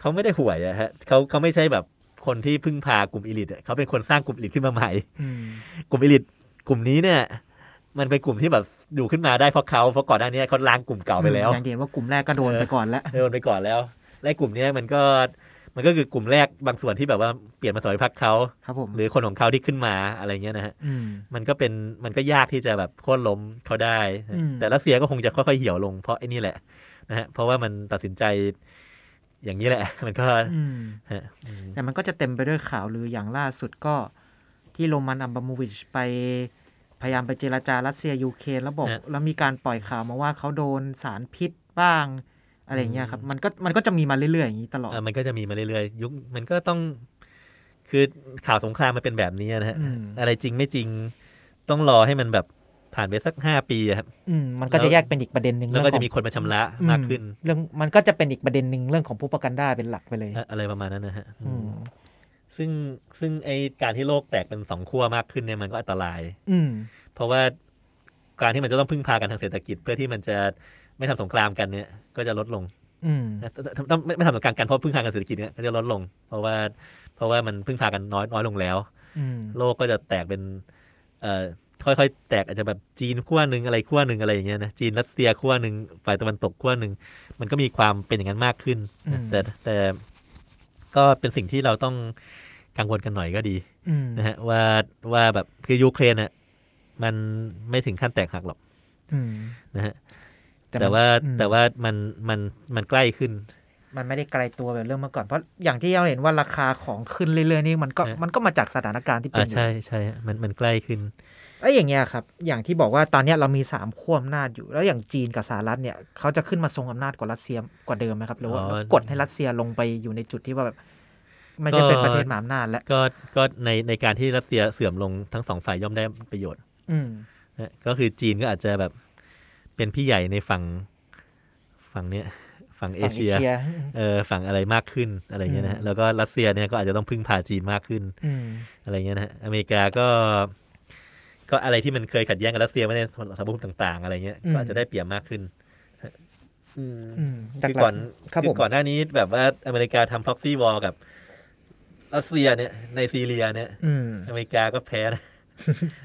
เขาไม่ได้ห่วยอะฮะเขาเขาไม่ใช่แบบคนที่พึ่งพากลุ่มอีลิทอะเขาเป็นคนสร้างกลุ่มอีลิทขึ้นมาใหม่อืมกลุ่มอีลิทกลุ่มนี้เนี่ยมันเป็นกลุ่มที่แบบอยู่ขึ้นมาได้เพราะเขาเพราะก่อนหน้านี้เขาล้างกลุ่มเก่าไปแล้วอย่างเดียวว่ากลุ่มแรกก็โดนไปก่อนแล้วโดนไปก่อนแล้วและกลุ่มเนี้ยมันก็ มันก็คือกลุ่มแรกบางส่วนที่แบบว่าเปลี่ยนมาสอยพักเขาครับผมหรือคนของเขาที่ขึ้นมาอะไรเงี้ยนะฮะอืมมันก็เป็นมันก็ยากที่จะแบบโค่นล้มเขาได้อืมแต่รัสเซียก็คงจะค่อยๆเหี่ยวลงเพราะไอ้นี่แหละนะฮะเพราะว่ามันตัดสินใจอย่างนี้แหละ มันก็อืมฮะอืมแต่มันก็จะเต็มไปด้วยข่าวลืออย่างล่าสุดก็ที่โรมันอัมบามูวิชไปพยายามไปเจรจารัสเซียยูเครนแล้วบอกแล้วมีการปล่อยข่าวมาว่าเขาโดนสารพิษบ้าง อะไรอย่างเงี้ยครับมันก็มันก็จะมีมาเรื่อยๆอย่างนี้ตลอดเอ่อมันก็จะมีมาเรื่อยๆ ยุคมันก็ต้อง คือข่าวสงครามมันเป็นแบบนี้นะฮะอืมอะไรจริงไม่จริงต้องรอให้มันแบบผ่านไปสักห้าปีอะครับอืมมันก็จะแยกเป็นอีกประเด็นหนึ่งแล้วก็เรื่จะองมีของคนมาชำระอืมากขึ้น เรื่องมันก็จะเป็นอีกประเด็นหนึ่งเรื่องของผู้ประกันได้เป็นหลักไปเลย อะอะไรประมาณนั้นนะฮะอืมซึ่งซึ่งไอการที่โลกแตกเป็นสองขั้วมากขึ้นเนี่ยมันก็อันตราย อืมเพราะว่าการที่มันจะต้องพึ่งพากันทางเศรษฐกิจเพื่อที่มันจะ ไม่ทำสงครามกันเนี่ยก็จะลดลงอืมนะต้องไม่ไม่ทำสงครามกันเพราะพึ่งพากันเศรษฐกิจเนี่ยก็จะลดลง เพราะว่าเพราะว่ามันพึ่งพากันน้อยน้อยลงแล้วอืมโลกก็จะแตกเป็น เอ่อค่อยๆ แตกอาจจะแบบจีนขั้วหนึ่งอะไรขั้วหนึ่งอะไรอย่างเงี้ยนะจีนรัสเซียขั้วหนึ่งฝ่ายตะวันตกขั้วหนึ่งมันก็มีความเป็นอย่างนั้นมากขึ้นนะแต่แต่ก็เป็นสิ่งที่เราต้องกังวลกันหน่อยก็ดีอืมนะฮะว่าว่าแบบคือยูเครนอะมันไม่ถึงขั้นแตกหักหรอกอืมนะฮะมัน แต่ว่าอืมแต่ว่ามันมันมันใกล้ขึ้น มันไม่ได้ไกลตัวแบบเรื่องเมื่อก่อนเพราะอย่างที่เราเห็นว่าราคาของขึ้นเรื่อยๆนี่มันก็ฮะมันก็มาจากสถานการณ์ที่เป็อ่านอยู่ใช่ใช่ฮะมันมันใกล้ขึ้นไอ้ยอย่างเงี้ยครับ อย่างที่บอกว่าตอนเนี้ยเรามีสามขั้วอำนาจอยู่ แล้วอย่างจีนกับสหรัฐเนี่ยเขาจะขึ้นมาทรงอำนาจกว่ารัสเซียกว่าเดิมไหมครับ หรือว่าอ๋อกดให้รัสเซียลงไปอยู่ในจุดที่ว่าแบบไม่ใช่เป็นประเทศมหาอำนาจแล้ว ก็ก็ในในการที่รัสเซียเสื่อมลงทั้งสองฝ่ายย่อมได้ประโยชน์ อืมนะก็คือจีนก็อาจจะแบบ เป็นพี่ใหญ่ในฝั่งฝั่งเนี้ยฝั่งเอฝั่งเอเชียเชียเออฝั่งอะไรมากขึ้นอะไรเงี้ยนะฮะอืมแล้วก็รัสเซียเนี่ยก็อาจจะต้องพึ่งพาจีนมากขึ้นอืมอะไรเงี้ยนะฮะอเมริกาก็ ก็อะไรที่มันเคยขัดแย้งกับรัสเซียไม่ได้สมรภูมิต่าง ๆ อะไรเงี้ยอืมก็อาจจะได้เปรียบมากขึ้นอืมอืมคือหลัๆก่อนคือครับผมก่อนหน้านี้แบบว่าอเมริกาทำ proxy war กับรัสเซียเนี่ยในซีเรียเนี่ยอืมอเมริกาก็แพ้นะ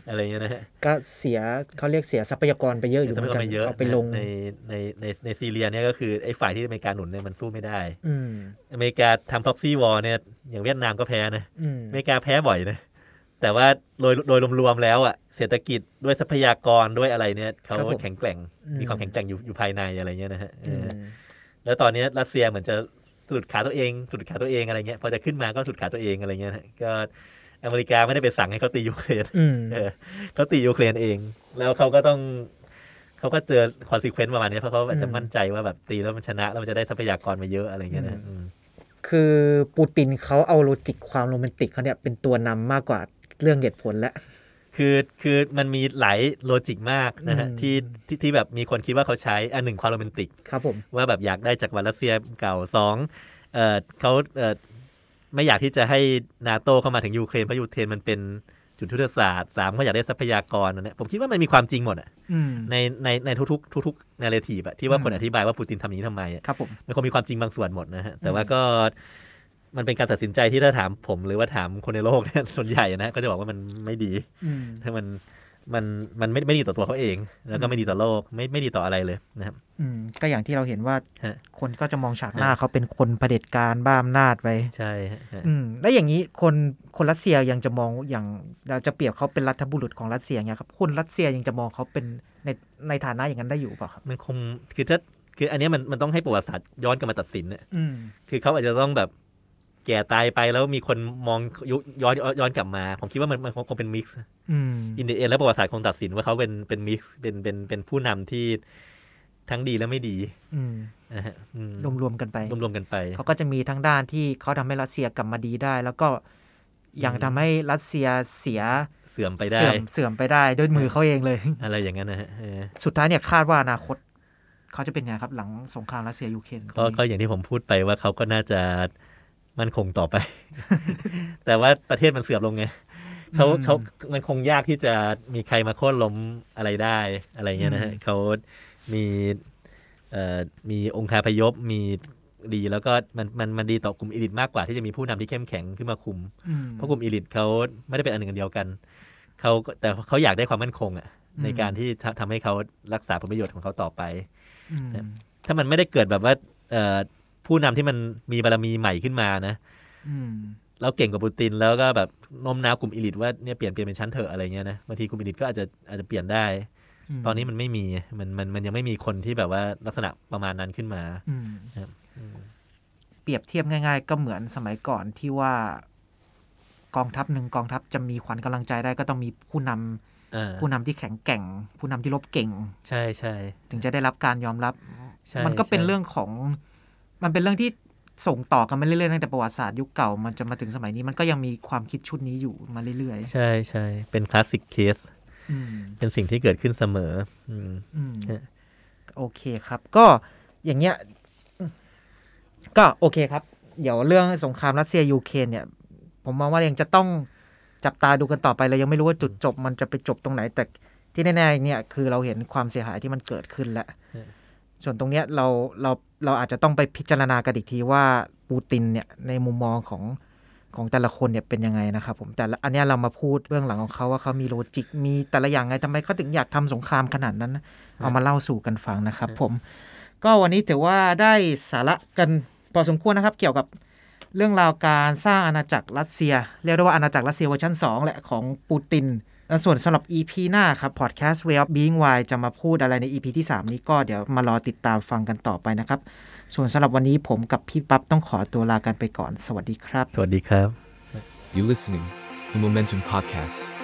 อะไรเงี้ยนะฮะก็เสียเขาเรียกเสียทรัพยากรไปเยอะอยู่เหมืมัอยนก็ไม่เยอะเอาไปลงในในในในซีเรียเนี่ยก็คือไอ้ฝ่ายที่อเมริกาหนุนเนี่ยมันสู้ไม่ได้ อืมอเมริกาทำ proxy war เนี่ยอย่างเวียดนามก็แพ้นะอืมอเมริกาแพ้บ่อยนะแต่ว่าโดยโดยรวมๆแล้วอะเศรษฐกิจด้วยทรัพยากรด้วยอะไรเนี่ยเขาแข็งแกร่ง มีความแข็งแกร่งอยู่อยู่ภายในอะไรเงี้ยนะฮะเอออืมแล้วตอนนี้รัสเซียเหมือนจะสะดุดขาตัวเอง สะดุดขาตัวเองอะไรเงี้ยพอจะขึ้นมาก็สะดุดขาตัวเองอะไรเงี้ยนะก็ อเมริกาไม่ได้ไปสั่งให้เขาตียูเครนอืมเออเขาตียูเครนเอง แล้วเขาก็ต้องเขาก็เจอ consequence ประมาณนี้เพราะเขาอาจจะมั่นใจว่าแบบตีแล้วมันชนะแล้วมันจะได้ทรัพยากรมาเยอะอะไรเงี้ยนะอืมคือปูตินเขาเอา logic ความโรแมนติกเขาเนี่ยเป็นตัวนำมากกว่าเรื่องเหตุผลแล้วคือคือมันมีหลาย logic มากนะฮะอืมที่ที่ที่แบบมีคนคิดว่าเขาใช้อันหนึ่งความโรแมนติกครับผมว่าแบบอยากได้จักรวรรดิรัสเซียเก่าสองเอ่อเขาเอ่อ ไม่อยากที่จะให้นาโตเข้ามาถึงยูเครนเพราะยูเครนมันเป็นจุดยุทธศาสตร์สามเขาอยากได้ทรัพยากรนะเนี่ยผมคิดว่ามันมีความจริงหมดอะอืมในในในทุกๆทุกๆ narrative อะที่ว่าอืมคนอธิบายว่าปูตินทำอย่างนี้ทำไมอะครับผมมันคงมีความจริงบางส่วนหมดนะฮะแต่ว่าก็มันเป็นการตัดสินใจที่ถ้าถามผมหรือว่าถามคนในโลกเนี่ยส่วนใหญ่นะ ก็จะบอกว่ามันไม่ดีอืมถ้ามัน มันมันไม่ไม่ดีต่อตัวเขาเอง แล้วก็ไม่ดีต่อโลกไม่ไม่ดีต่ออะไรเลยนะครับ อืมก็อย่างที่เราเห็นว่าฮะคนก็จะมองฉากหน้าเขาเป็นคนเผด็จการบ้าอำนาจไปใช่ฮะฮะอืมแล้วอย่างนี้คนคนรัสเซียยังจะมองอย่างเราจะเปรียบเขาเป็นรัฐบุรุษของรัสเซียอย่างเงี้ยครับคนรัสเซียยังจะมองเขาเป็นในในฐานะอย่างนั้นได้อยู่เปล่าครับมันคงคือถ้าคืออันเนี้ยมันมันต้องให้ประวัติศาสตร์ย้อนกลับมาตัดสินเนี่ยอืมคือเขาอาจจะต้องแบบ แก่ตายไปแล้วมีคนมองยุย้อนย้อนกลับมา ผมคิดว่ามันมันคงเป็นมิกซ์อืมอินเดียแล้วประวัติศาสตร์คงตัดสินว่าเขาเป็นเป็นมิกซ์เป็นเป็นเป็นผู้นำที่ทั้งดีและไม่ดี อืมนะฮะอืมรวมๆกันไปรวมๆกันไป เขาก็จะมีทั้งด้านที่เขาทำให้รัสเซียกลับมาดีได้ แล้วก็ยังทำให้รัสเซียเสียเสื่อมไปได้เสื่อมเสื่อมไปได้ด้วยมือเขาเองเลย อะไรอย่างนั้นนะฮะเออสุดท้ายเนี่ยคาดว่าอนาคตเขาจะเป็นไงครับหลังสงครามรัสเซียยูเครนก็ก็อย่างที่ผมพูดไปว่าเขาก็น่าจะ มั่นคงต่อไป แต่ว่าประเทศมันเสื่อมลงไงเขาเขามันคงยากที่จะมีใครมาโค่นล้มอะไรได้อะไรเงี้ยนะฮะเขามีเอ่อมีองค์คาพยพมีดีแล้วก็มันมันมันดีต่อกลุ่มอีลิตมากกว่าที่จะมีผู้นำที่เข้มแข็งขึ้นมาคุมอืมเพราะกลุ่มอีลิตเขาไม่ได้เป็นอันหนึ่งอันเดียวกันเขาก็แต่เขาอยากได้ความมั่นคงอะอืมในการที่ทำทำให้เขารักษาผลประโยชน์ของเขาต่อไปอืมถ้ามันไม่ได้เกิดแบบว่าเอ่อ ผู้นำที่มันมีบารมีใหม่ขึ้นมานะอืมแล้วเก่งกว่าปูตินแล้วก็แบบโน้มน้าวกลุ่มอีลิตว่าเนี่ยเปลี่ยนเปลี่ยนเป็นชั้นเถอะอะไรเงี้ยนะบางทีกลุ่มอีลิตก็อาจจะอาจจะเปลี่ยนได้ ตอนนี้มันไม่มีมันมันมันยังไม่มีคนที่แบบว่าลักษณะประมาณนั้นขึ้นมาอืมครับอืมเปรียบเทียบง่าย ๆ ก็เหมือนสมัยก่อนที่ว่ากองทัพหนึ่งกองทัพจะมีขวัญกำลังใจได้ก็ต้องมีผู้นำอ่าผู้นำที่แข็งแกร่ง ผู้นำที่รบเก่ง ใช่ใช่ถึงจะได้รับการยอมรับใช่มันก็เป็นใช่เรื่องของ มันเป็นเรื่องที่ส่งต่อกันมาเรื่อยๆตั้งแต่ประวัติศาสตร์ยุคเก่ามันจะมาถึงสมัยนี้มันก็ยังมีความคิดชุดนี้อยู่มาเรื่อยใช่ใช่เป็น classic case ๆอืมเป็นสิ่งที่เกิดขึ้นเสมออืมอืมฮะโอเคครับ ก็อย่างเงี้ย ก็โอเคครับ เดี๋ยวเรื่องสงครามรัสเซียยูเครนเนี่ย ผมมองว่ายังจะต้องจับตาดูกันต่อไปเรายังไม่รู้ว่าจุดจบมันจะไปจบตรงไหนแต่ที่แน่ๆเนี่ยคือเราเห็นความเสียหายที่มันเกิดขึ้นแล้ว ส่วนตรงเนี้ยเราเราเราอาจจะต้องไปพิจารณากันอีกทีว่าปูตินเนี่ยในมุมมองของของแต่ละคนเนี่ยเป็นยังไงนะครับผมแต่ละอันเนี้ยเรามาพูดเบื้องหลังของเขาว่าเขามีโลจิกมีแต่ละอย่างไงทำไมเขาถึงอยากทำสงครามขนาดนั้นนะเอามาเล่าสู่กันฟังนะครับ ผม ก็วันนี้ถือว่าได้สาระกันพอสมควรนะครับ เกี่ยวกับเรื่องราวการสร้างอาณาจักรรัสเซีย เรียกได้ว่าอาณาจักรรัสเซียเวอร์ชัน2แหละของปูตินแล้ว ส่วนสำหรับ EP หน้าครับ Podcast Way of Being Wise จะมาพูดอะไรใน EP ที่ 3 นี้ก็เดี๋ยวมารอติดตามฟังกันต่อไปนะครับ ส่วนสำหรับวันนี้ผมกับพี่ปั๊บต้องขอตัวลากันไปก่อน สวัสดีครับ สวัสดีครับ You listening, the Momentum Podcast.